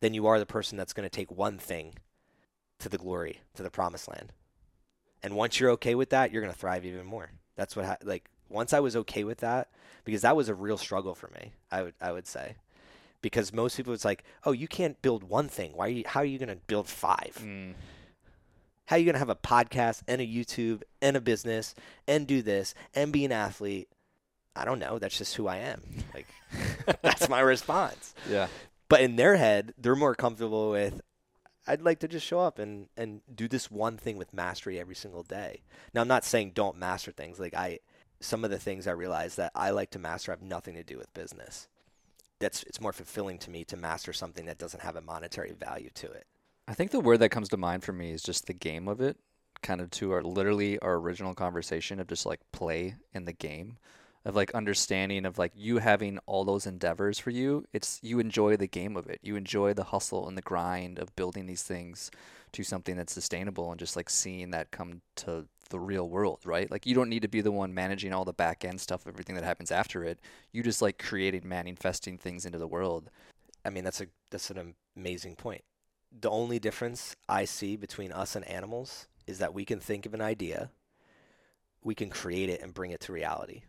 than you are the person that's going to take one thing to the glory, to the promised land. And once you're okay with that, you're going to thrive even more. That's what ha- like once I was okay with that because that was a real struggle for me. I would I would say because most people it's like, "Oh, you can't build one thing. Why are you how are you going to build five? Mm. How are you going to have a podcast and a YouTube and a business and do this and be an athlete?" I don't know. That's just who I am. Like that's my response. Yeah. But in their head, they're more comfortable with I'd like to just show up and, and do this one thing with mastery every single day. Now I'm not saying don't master things. Like I some of the things I realize that I like to master have nothing to do with business. That's it's more fulfilling to me to master something that doesn't have a monetary value to it. I think the word that comes to mind for me is just the game of it, kind of to our literally our original conversation of just like play in the game of like understanding of like you having all those endeavors for you it's you enjoy the game of it you enjoy the hustle and the grind of building these things to something that's sustainable and just like seeing that come to the real world right like you don't need to be the one managing all the back end stuff everything that happens after it you just like creating manifesting things into the world I mean that's a that's an amazing point. The only difference I see between us and animals is that we can think of an idea, we can create it and bring it to reality.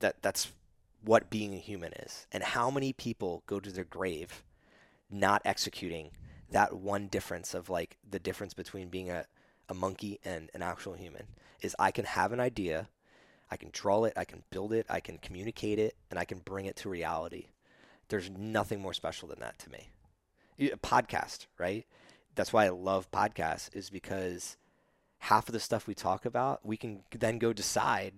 That that's what being a human is. And how many people go to their grave not executing that one difference of like the difference between being a, a monkey and an actual human is I can have an idea, I can draw it, I can build it, I can communicate it, and I can bring it to reality. There's nothing more special than that to me. A podcast, right? That's why I love podcasts, is because half of the stuff we talk about, we can then go decide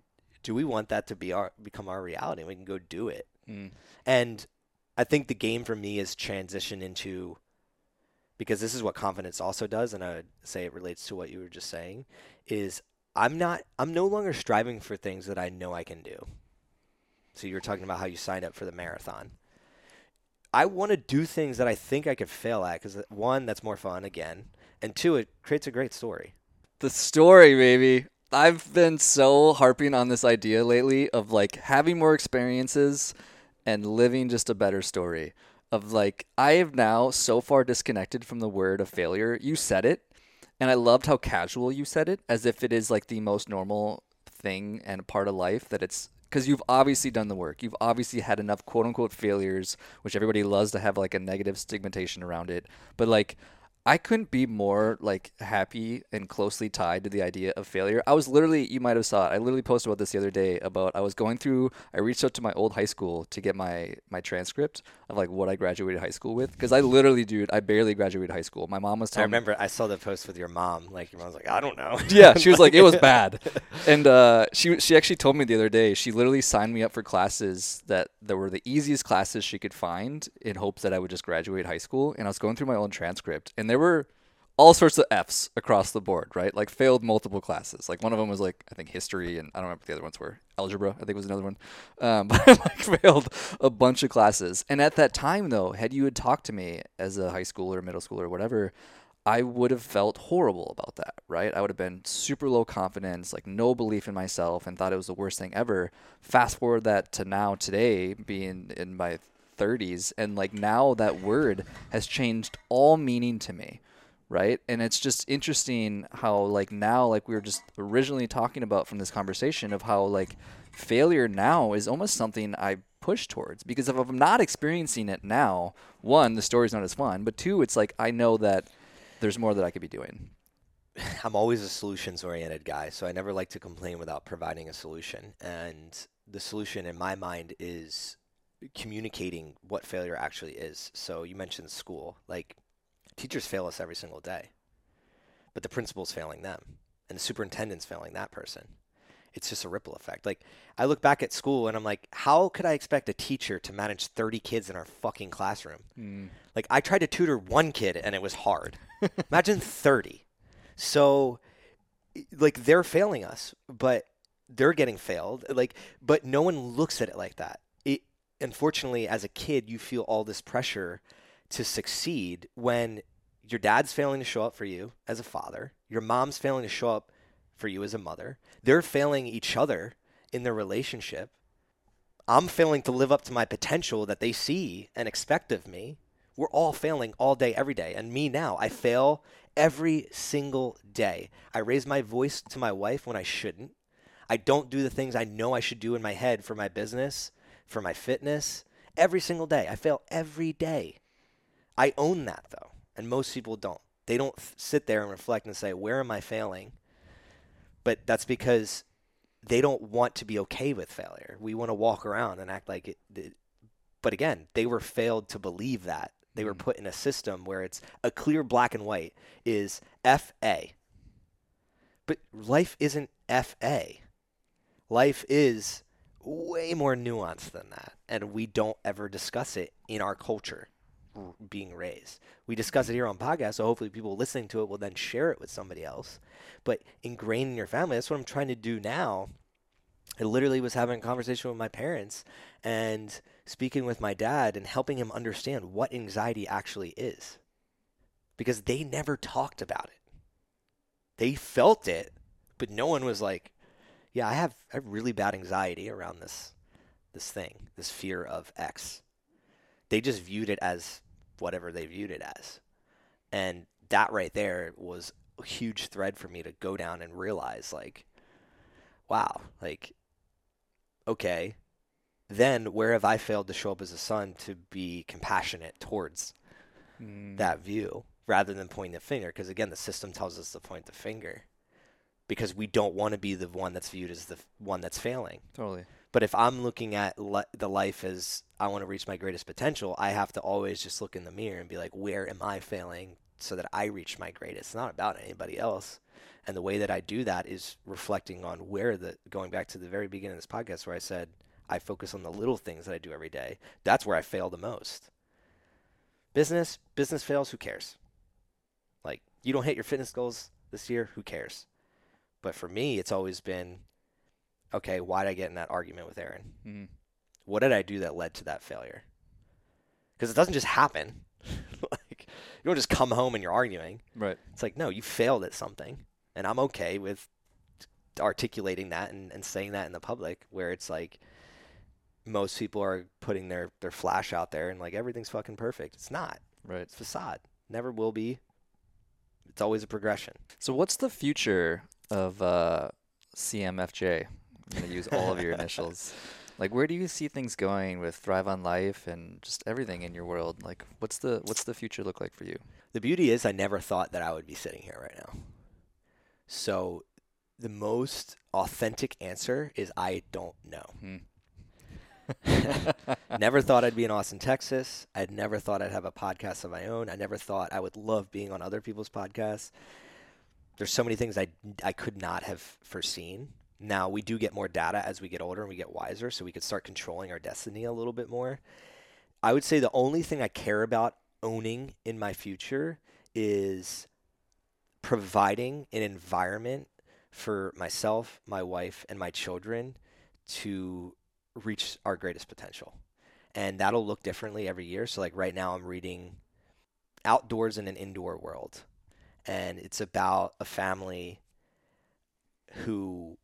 do we want that to be our become our reality? And we can go do it. mm. And I think the game for me is transition into because this is what confidence also does, and I would say it relates to what you were just saying, is I'm not I'm no longer striving for things that I know I can do. So you were talking about how you signed up for the marathon. I want to do things that I think I could fail at because one, that's more fun again, and two, it creates a great story. the story baby i've been so harping on this idea lately of like having more experiences and living just a better story. Of like i have now so far disconnected from the word of failure. You said it and i loved how casual you said it as if it is like the most normal thing and part of life that it's because you've obviously done the work. You've obviously had enough quote unquote failures which everybody loves to have like a negative stigmatization around it. But like I couldn't be more like happy and closely tied to the idea of failure. I was literally, you might have saw it. I literally posted about this the other day about I was going through. I reached out to my old high school to get my my transcript of like what I graduated high school with because I literally, dude, I barely graduated high school. My mom was I telling me remember I saw the post with your mom. Like your mom's like, I don't know. yeah, she was like, it was bad, and uh, she she actually told me the other day she literally signed me up for classes that that were the easiest classes she could find in hopes that I would just graduate high school. And I was going through my own transcript, and there were all sorts of Fs across the board, right? Like failed multiple classes. Like one of them was like I think history, and I don't remember what the other ones were. Algebra, I think was another one. Um, but like failed a bunch of classes. And at that time, though, had you had talked to me as a high schooler, middle schooler, or whatever, I would have felt horrible about that, right? I would have been super low confidence, like no belief in myself, and thought it was the worst thing ever. Fast forward that to now, today, being in my 30s, and like now that word has changed all meaning to me, right? And it's just interesting how, like, now, like, we were just originally talking about from this conversation of how, like, failure now is almost something I push towards because if I'm not experiencing it now, one, the story's not as fun, but two, it's like I know that there's more that I could be doing. I'm always a solutions oriented guy, so I never like to complain without providing a solution. And the solution in my mind is communicating what failure actually is. So you mentioned school. Like teachers fail us every single day, but the principal's failing them, and the superintendent's failing that person. It's just a ripple effect. Like I look back at school and I'm like, how could I expect a teacher to manage 30 kids in our fucking classroom? Mm. Like I tried to tutor one kid and it was hard. Imagine 30. So like they're failing us, but they're getting failed. Like but no one looks at it like that. Unfortunately as a kid you feel all this pressure to succeed when your dad's failing to show up for you as a father, your mom's failing to show up for you as a mother. They're failing each other in their relationship. I'm failing to live up to my potential that they see and expect of me. We're all failing all day, every day. And me now, I fail every single day. I raise my voice to my wife when I shouldn't. I don't do the things I know I should do in my head for my business, for my fitness. Every single day. I fail every day. I own that though, and most people don't. They don't sit there and reflect and say, "Where am I failing?" But that's because they don't want to be okay with failure. We want to walk around and act like it, it but again, they were failed to believe that. They were mm. put in a system where it's a clear black and white is FA. But life isn't FA. Life is way more nuanced than that. And we don't ever discuss it in our culture being raised. We discuss it here on podcast, so hopefully people listening to it will then share it with somebody else. But ingrained in your family, that's what I'm trying to do now. I literally was having a conversation with my parents and speaking with my dad and helping him understand what anxiety actually is. Because they never talked about it. They felt it, but no one was like, yeah, I have I have really bad anxiety around this this thing, this fear of X. They just viewed it as whatever they viewed it as. And that right there was a huge thread for me to go down and realize like wow, like okay, then where have I failed to show up as a son to be compassionate towards Mm. that view rather than pointing the finger? Because again, the system tells us to point the finger because we don't want to be the one that's viewed as the f- one that's failing. Totally. But if I'm looking at li- the life as I want to reach my greatest potential, I have to always just look in the mirror and be like, where am I failing so that I reach my greatest? It's not about anybody else. And the way that I do that is reflecting on where the, going back to the very beginning of this podcast where I said, I focus on the little things that I do every day. That's where I fail the most. Business, business fails, who cares? Like, you don't hit your fitness goals this year, who cares? But for me, it's always been, okay, why did I get in that argument with Erin? Mm. What did I do that led to that failure? Because it doesn't just happen. like, you don't just come home and you're arguing. Right. It's like, no, you failed at something. And I'm okay with articulating that and, and saying that in the public where it's like most people are putting their, their flash out there and like everything's fucking perfect. It's not. Right. It's facade. Never will be. It's always a progression. So what's the future of uh, CMFJ? I'm gonna use all of your initials. Like, where do you see things going with Thrive on Life and just everything in your world? Like, what's the what's the future look like for you? The beauty is I never thought that I would be sitting here right now. So the most authentic answer is I don't know. Hmm. never thought I'd be in Austin, Texas. I'd never thought I'd have a podcast of my own. I never thought I would love being on other people's podcasts. There's so many things I I could not have foreseen. Now we do get more data as we get older and we get wiser, so we could start controlling our destiny a little bit more. I would say the only thing I care about owning in my future is providing an environment for myself, my wife, and my children to reach our greatest potential. And that'll look differently every year. So, like right now, I'm reading Outdoors in an Indoor World. And it's about a family who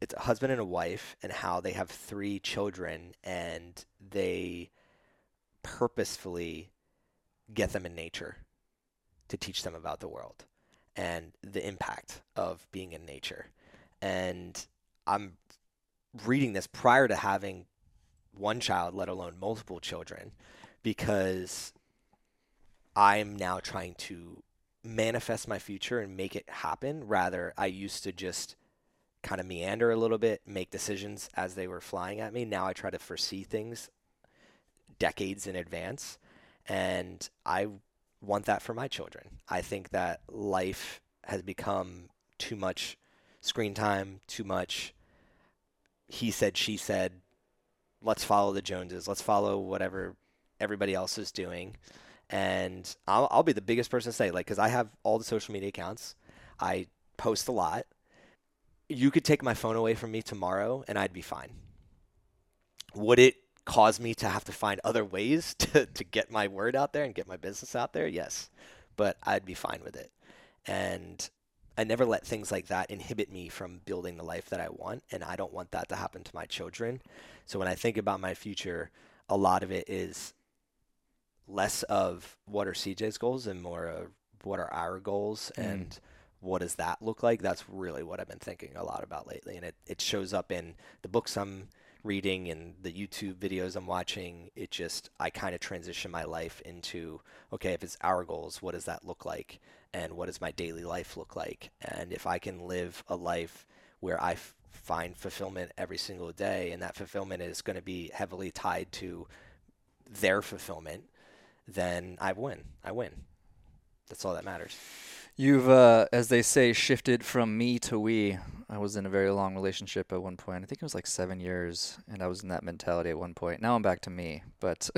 it's a husband and a wife and how they have three children and they purposefully get them in nature to teach them about the world and the impact of being in nature. And I'm reading this prior to having one child, let alone multiple children, because I'm now trying to manifest my future and make it happen. Rather, I used to just kind of meander a little bit, make decisions as they were flying at me. Now I try to foresee things decades in advance. And I want that for my children. I think that life has become too much screen time, too much he said, she said, let's follow the Joneses, let's follow whatever everybody else is doing. And I'll, I'll be the biggest person to say, like, because I have all the social media accounts, I post a lot. You could take my phone away from me tomorrow and I'd be fine. Would it cause me to have to find other ways to, to get my word out there and get my business out there? Yes. But I'd be fine with it. And I never let things like that inhibit me from building the life that I want. And I don't want that to happen to my children. So when I think about my future, a lot of it is less of what are CJ's goals and more of what are our goals mm. and what does that look like? That's really what I've been thinking a lot about lately. And it, it shows up in the books I'm reading and the YouTube videos I'm watching. It just, I kind of transition my life into, okay, if it's our goals, what does that look like? and what does my daily life look like and if i can live a life where I f- find fulfillment every single day and that fulfillment is going to be heavily tied to their fulfillment then i win i win that's all that matters You've, uh, as they say, shifted from me to we. I was in a very long relationship at one point. I think it was like seven years, and I was in that mentality at one point. Now I'm back to me, but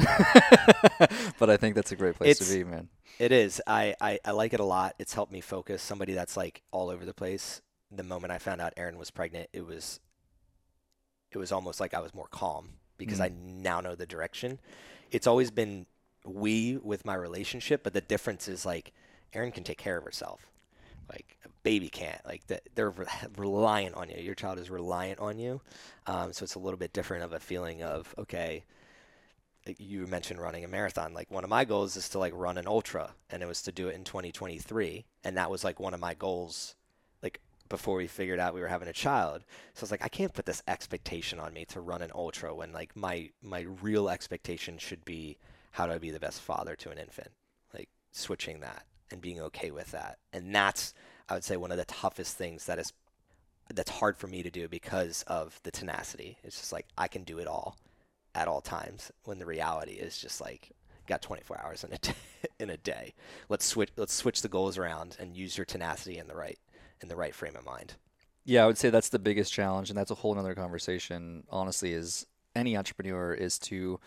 but I think that's a great place it's, to be, man. It is. I, I I like it a lot. It's helped me focus. Somebody that's like all over the place. The moment I found out Erin was pregnant, it was it was almost like I was more calm because mm. I now know the direction. It's always been we with my relationship, but the difference is like Erin can take care of herself. Like a baby can't. Like they're reliant on you. Your child is reliant on you. Um, so it's a little bit different of a feeling of okay. You mentioned running a marathon. Like one of my goals is to like run an ultra, and it was to do it in 2023, and that was like one of my goals. Like before we figured out we were having a child. So I was like, I can't put this expectation on me to run an ultra when like my my real expectation should be how do I be the best father to an infant? Like switching that and being okay with that. And that's I would say one of the toughest things that is that's hard for me to do because of the tenacity. It's just like I can do it all at all times when the reality is just like got 24 hours in a day, in a day. Let's switch let's switch the goals around and use your tenacity in the right in the right frame of mind. Yeah, I would say that's the biggest challenge and that's a whole other conversation honestly is any entrepreneur is to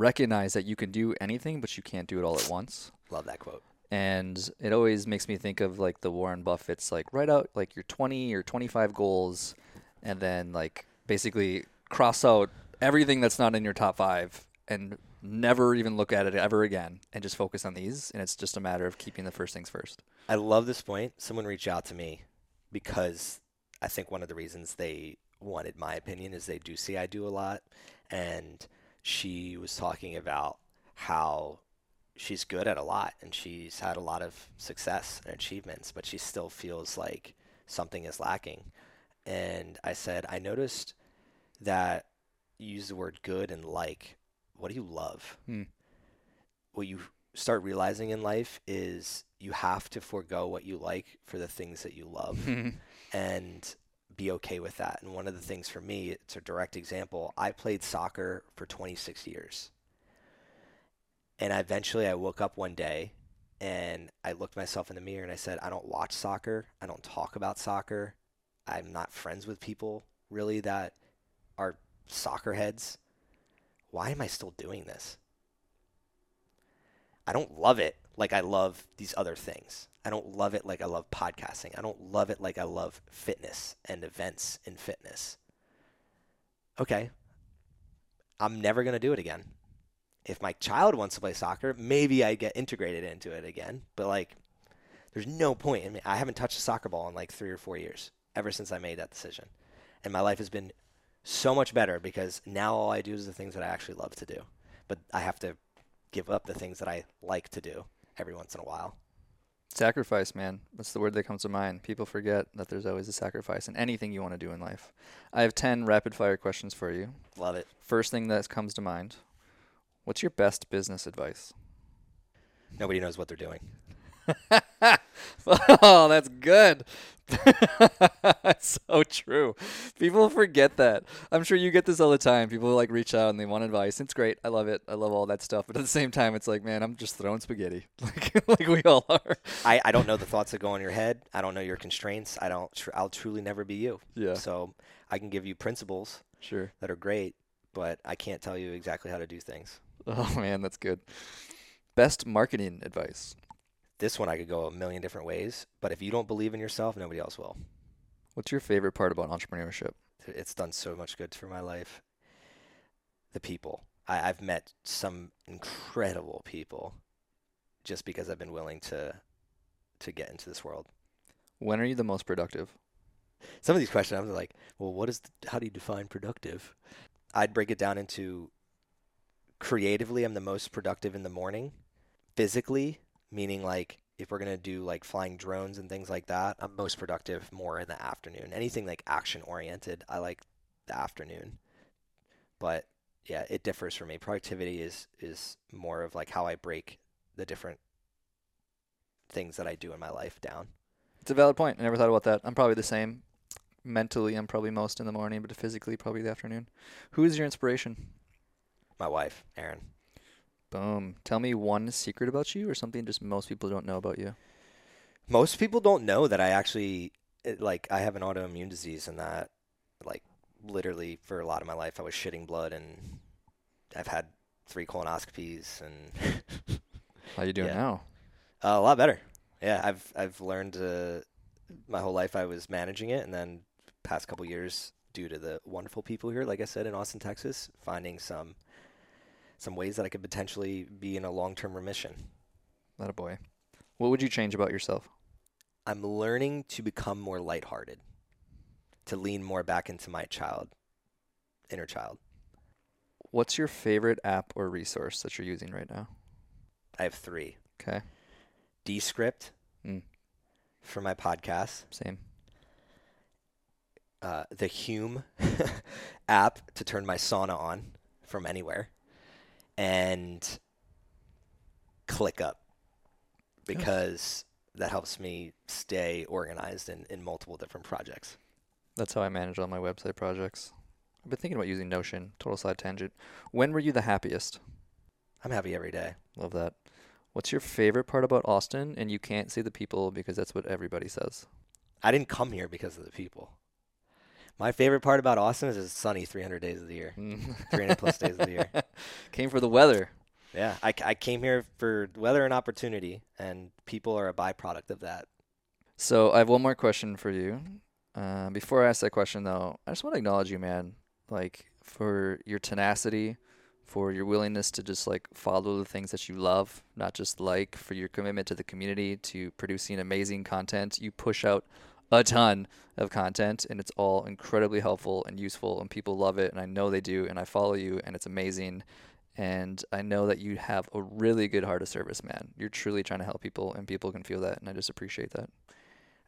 recognize that you can do anything but you can't do it all at once. Love that quote and it always makes me think of like the Warren Buffett's like write out like your 20 or 25 goals and then like basically cross out everything that's not in your top 5 and never even look at it ever again and just focus on these and it's just a matter of keeping the first things first. I love this point. Someone reached out to me because I think one of the reasons they wanted my opinion is they do see I do a lot and she was talking about how she's good at a lot and she's had a lot of success and achievements, but she still feels like something is lacking. And I said, I noticed that you use the word good and like. What do you love? Hmm. What you start realizing in life is you have to forego what you like for the things that you love and be okay with that. And one of the things for me, it's a direct example. I played soccer for 26 years. And eventually I woke up one day and I looked myself in the mirror and I said, I don't watch soccer. I don't talk about soccer. I'm not friends with people really that are soccer heads. Why am I still doing this? I don't love it. Like I love these other things. I don't love it like I love podcasting. I don't love it like I love fitness and events in fitness. Okay. I'm never going to do it again. If my child wants to play soccer, maybe I get integrated into it again. But like, there's no point in me. I haven't touched a soccer ball in like three or four years ever since I made that decision. And my life has been so much better because now all I do is the things that I actually love to do. But I have to give up the things that I like to do every once in a while. Sacrifice, man. That's the word that comes to mind. People forget that there's always a sacrifice in anything you want to do in life. I have 10 rapid fire questions for you. Love it. First thing that comes to mind What's your best business advice? Nobody knows what they're doing. oh, that's good. that's so true. People forget that. I'm sure you get this all the time. People like reach out and they want advice. It's great. I love it. I love all that stuff. But at the same time, it's like, man, I'm just throwing spaghetti, like like we all are. I, I don't know the thoughts that go in your head. I don't know your constraints. I don't. Tr- I'll truly never be you. Yeah. So I can give you principles Sure. that are great, but I can't tell you exactly how to do things. Oh man, that's good. Best marketing advice. This one I could go a million different ways, but if you don't believe in yourself, nobody else will. What's your favorite part about entrepreneurship? It's done so much good for my life. The people. I, I've met some incredible people just because I've been willing to to get into this world. When are you the most productive? Some of these questions I'm like, well, what is the, how do you define productive? I'd break it down into creatively I'm the most productive in the morning. Physically, meaning like if we're going to do like flying drones and things like that, I'm most productive more in the afternoon. Anything like action oriented, I like the afternoon. But yeah, it differs for me. Productivity is is more of like how I break the different things that I do in my life down. It's a valid point. I never thought about that. I'm probably the same. Mentally, I'm probably most in the morning, but physically, probably the afternoon. Who is your inspiration? My wife, Erin. Boom. Tell me one secret about you or something just most people don't know about you. Most people don't know that I actually it, like I have an autoimmune disease and that like literally for a lot of my life I was shitting blood and I've had three colonoscopies and How you doing Yeah. now? uh, a lot better. Yeah, I've I've learned uh, my whole life I was managing it and then past couple years due to the wonderful people here like I said in Austin, Texas, finding some some ways that I could potentially be in a long-term remission. Not a boy. What would you change about yourself? I'm learning to become more lighthearted, to lean more back into my child, inner child. What's your favorite app or resource that you're using right now? I have three Okay. Descript Mm. for my podcast, Same. uh, the Huum app to turn my sauna on from anywhere, and ClickUp because that helps me stay organized in, in multiple different projects. That's how I manage all my website projects. I've been thinking about using Notion. Total side tangent. When were you the happiest? I'm happy every day. Love that. What's your favorite part about Austin? And you can't say the people because that's what everybody says. I didn't come here because of the people. My favorite part about Austin is it's sunny 300 days of the year, 300 plus days of the year. Came for the weather. Yeah, I, I came here for weather and opportunity, and people are a byproduct of that. So I have one more question for you. Uh, before I ask that question, though, I just want to acknowledge you, man. Like for your tenacity, for your willingness to just like follow the things that you love, not just like, for your commitment to the community, to producing amazing content. You push out a ton of content, and it's all incredibly helpful and useful, and people love it, and I know they do, and I follow you, and it's amazing. And I know that you have a really good heart of service, man. You're truly trying to help people, and people can feel that, and I just appreciate that.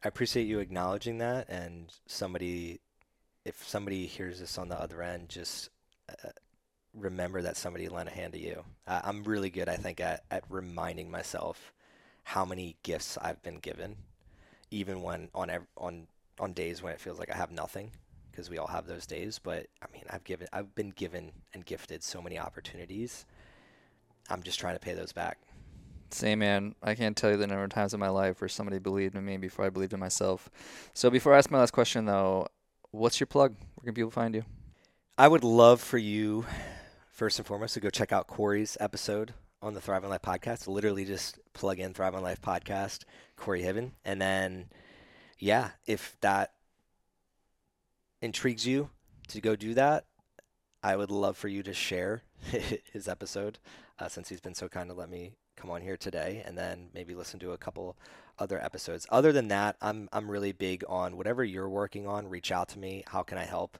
I appreciate you acknowledging that, and somebody, if somebody hears this on the other end, just uh, remember that somebody lent a hand to you. Uh, I'm really good, I think, at, at reminding myself how many gifts I've been given, even when on ev- on on days when it feels like I have nothing, because we all have those days. But I mean, I've given, I've been given and gifted so many opportunities. I'm just trying to pay those back. Same man. I can't tell you the number of times in my life where somebody believed in me before I believed in myself. So before I ask my last question though, what's your plug? Where can people find you? I would love for you, first and foremost, to go check out Corey's episode on the Thrive on Life podcast. Literally just plug in Thrive on Life podcast, Corey Hibben. And then, yeah, if that intrigues you to go do that, I would love for you to share his episode uh, since he's been so kind to let me come on here today and then maybe listen to a couple other episodes. Other than that, I'm I'm really big on whatever you're working on, reach out to me. How can I help?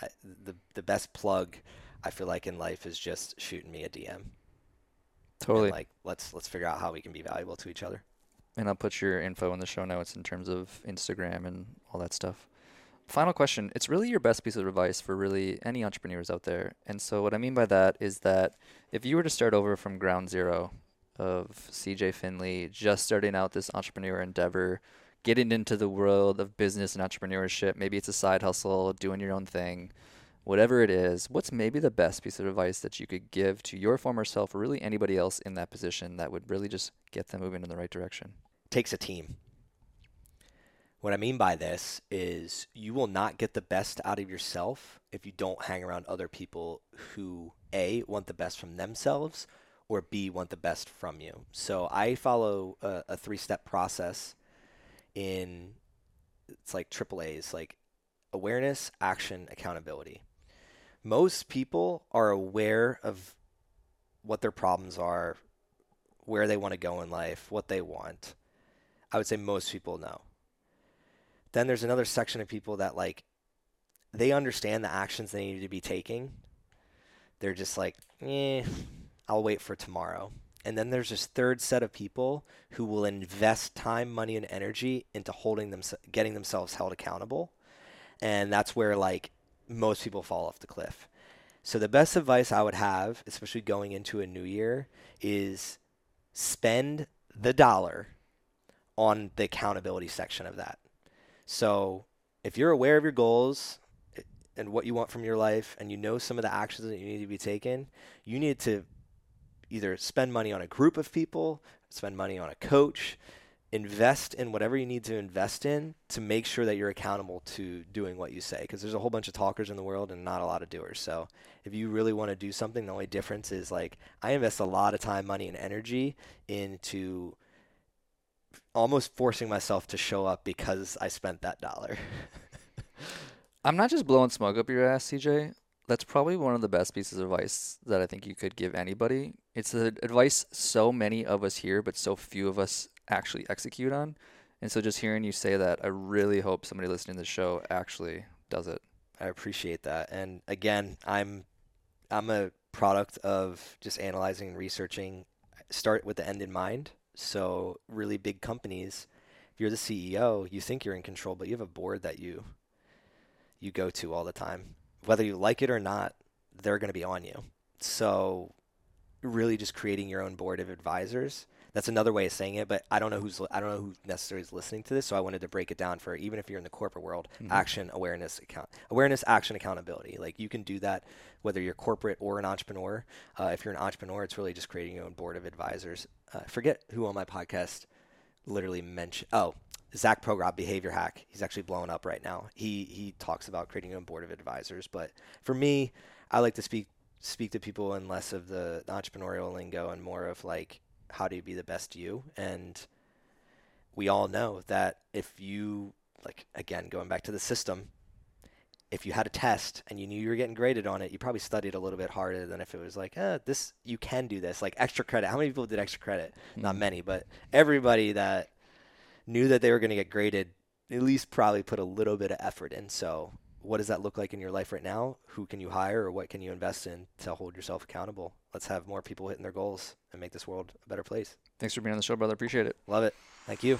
I, the the best plug I feel like in life is just shooting me a DM. Totally. Like let's let's figure out how we can be valuable to each other. And I'll put your info in the show notes in terms of Instagram and all that stuff. Final question. It's really your best piece of advice for really any entrepreneurs out there. And so what I mean by that is that if you were to start over from ground zero of CJ Finley, just starting out this entrepreneur endeavor, getting into the world of business and entrepreneurship. Maybe it's a side hustle, doing your own thing, whatever it is. What's maybe the best piece of advice that you could give to your former self or really anybody else in that position that would really just get them moving in the right direction? takes a team. What I mean by this is you will not get the best out of yourself if you don't hang around other people who A, want the best from themselves or B want the best from you. So I follow a, a three step process in it's like triple A's, like awareness, action, accountability. Most people are aware of what their problems are, where they want to go in life, what they want. I would say most people know. Then there's another section of people that like they understand the actions they need to be taking. They're just like, eh, I'll wait for tomorrow. And then there's this third set of people who will invest time, money, and energy into holding them, getting themselves held accountable. And that's where like most people fall off the cliff. So the best advice I would have, especially going into a new year, is spend the dollar on the accountability section of that. So if you're aware of your goals eh, and what you want from your life and you know some of the actions that you need to be taken, you need to either spend money on a group of people, spend money on a coach, invest in whatever you need to invest in to make sure that you're accountable to doing what you say because there's a whole bunch of talkers in the world and not a lot of doers. So if you really want to do something the only difference is like i invest a lot of time money and energy into almost forcing myself to show up because i spent that dollar. I'm not just blowing smoke up your ass cj that's probably one of the best pieces of advice that I think you could give anybody. It's the advice so many of us hear, but so few of us actually execute on. And so just hearing you say that, I really hope somebody listening to the show actually does it. I appreciate that. And again, I'm I'm a product of just analyzing and researching. Start with the end in mind. So really big companies, if you're the CEO, you think you're in control, but you have a board that you you go to all the time whether you like it or not, they're going to be on you. So, really, just creating your own board of advisors. That's another way of saying it, but I don't know who's I don't know who necessarily is listening to this, so I wanted to break it down for even if you're in the corporate world, mm-hmm. action, awareness, account, awareness, action, accountability. Like you can do that whether you're corporate or an entrepreneur. Uh, if you're an entrepreneur, it's really just creating your own board of advisors. Uh, forget who on my podcast literally mentioned. Oh, Zach Pogrob Behavior Hack. He's actually blowing up right now. He he talks about creating your own board of advisors. But for me, I like to speak speak to people in less of the entrepreneurial lingo and more of like how do you be the best you. And we all know that if you like again going back to the system, if you had a test and you knew you were getting graded on it, you probably studied a little bit harder than if it was like, eh, this you can do this, like extra credit. How many people did extra credit? Mm-hmm. Not many, but everybody that knew that they were going to get graded, at least probably put a little bit of effort in. So, what does that look like in your life right now? Who can you hire or what can you invest in to hold yourself accountable? Let's have more people hitting their goals and make this world a better place. Thanks for being on the show, brother. Appreciate it. Love it. Thank you.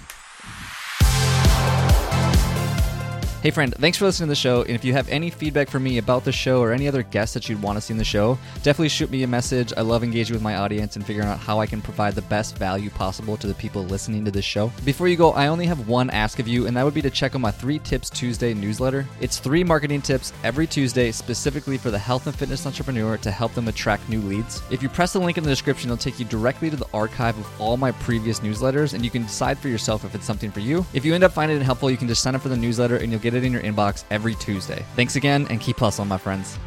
Hey, friend, thanks for listening to the show. And if you have any feedback for me about the show or any other guests that you'd want to see in the show, definitely shoot me a message. I love engaging with my audience and figuring out how I can provide the best value possible to the people listening to this show. Before you go, I only have one ask of you, and that would be to check out my Three Tips Tuesday newsletter. It's three marketing tips every Tuesday specifically for the health and fitness entrepreneur to help them attract new leads. If you press the link in the description, it'll take you directly to the archive of all my previous newsletters, and you can decide for yourself if it's something for you. If you end up finding it helpful, you can just sign up for the newsletter and you'll get it in your inbox every Tuesday. Thanks again and keep hustling, my friends.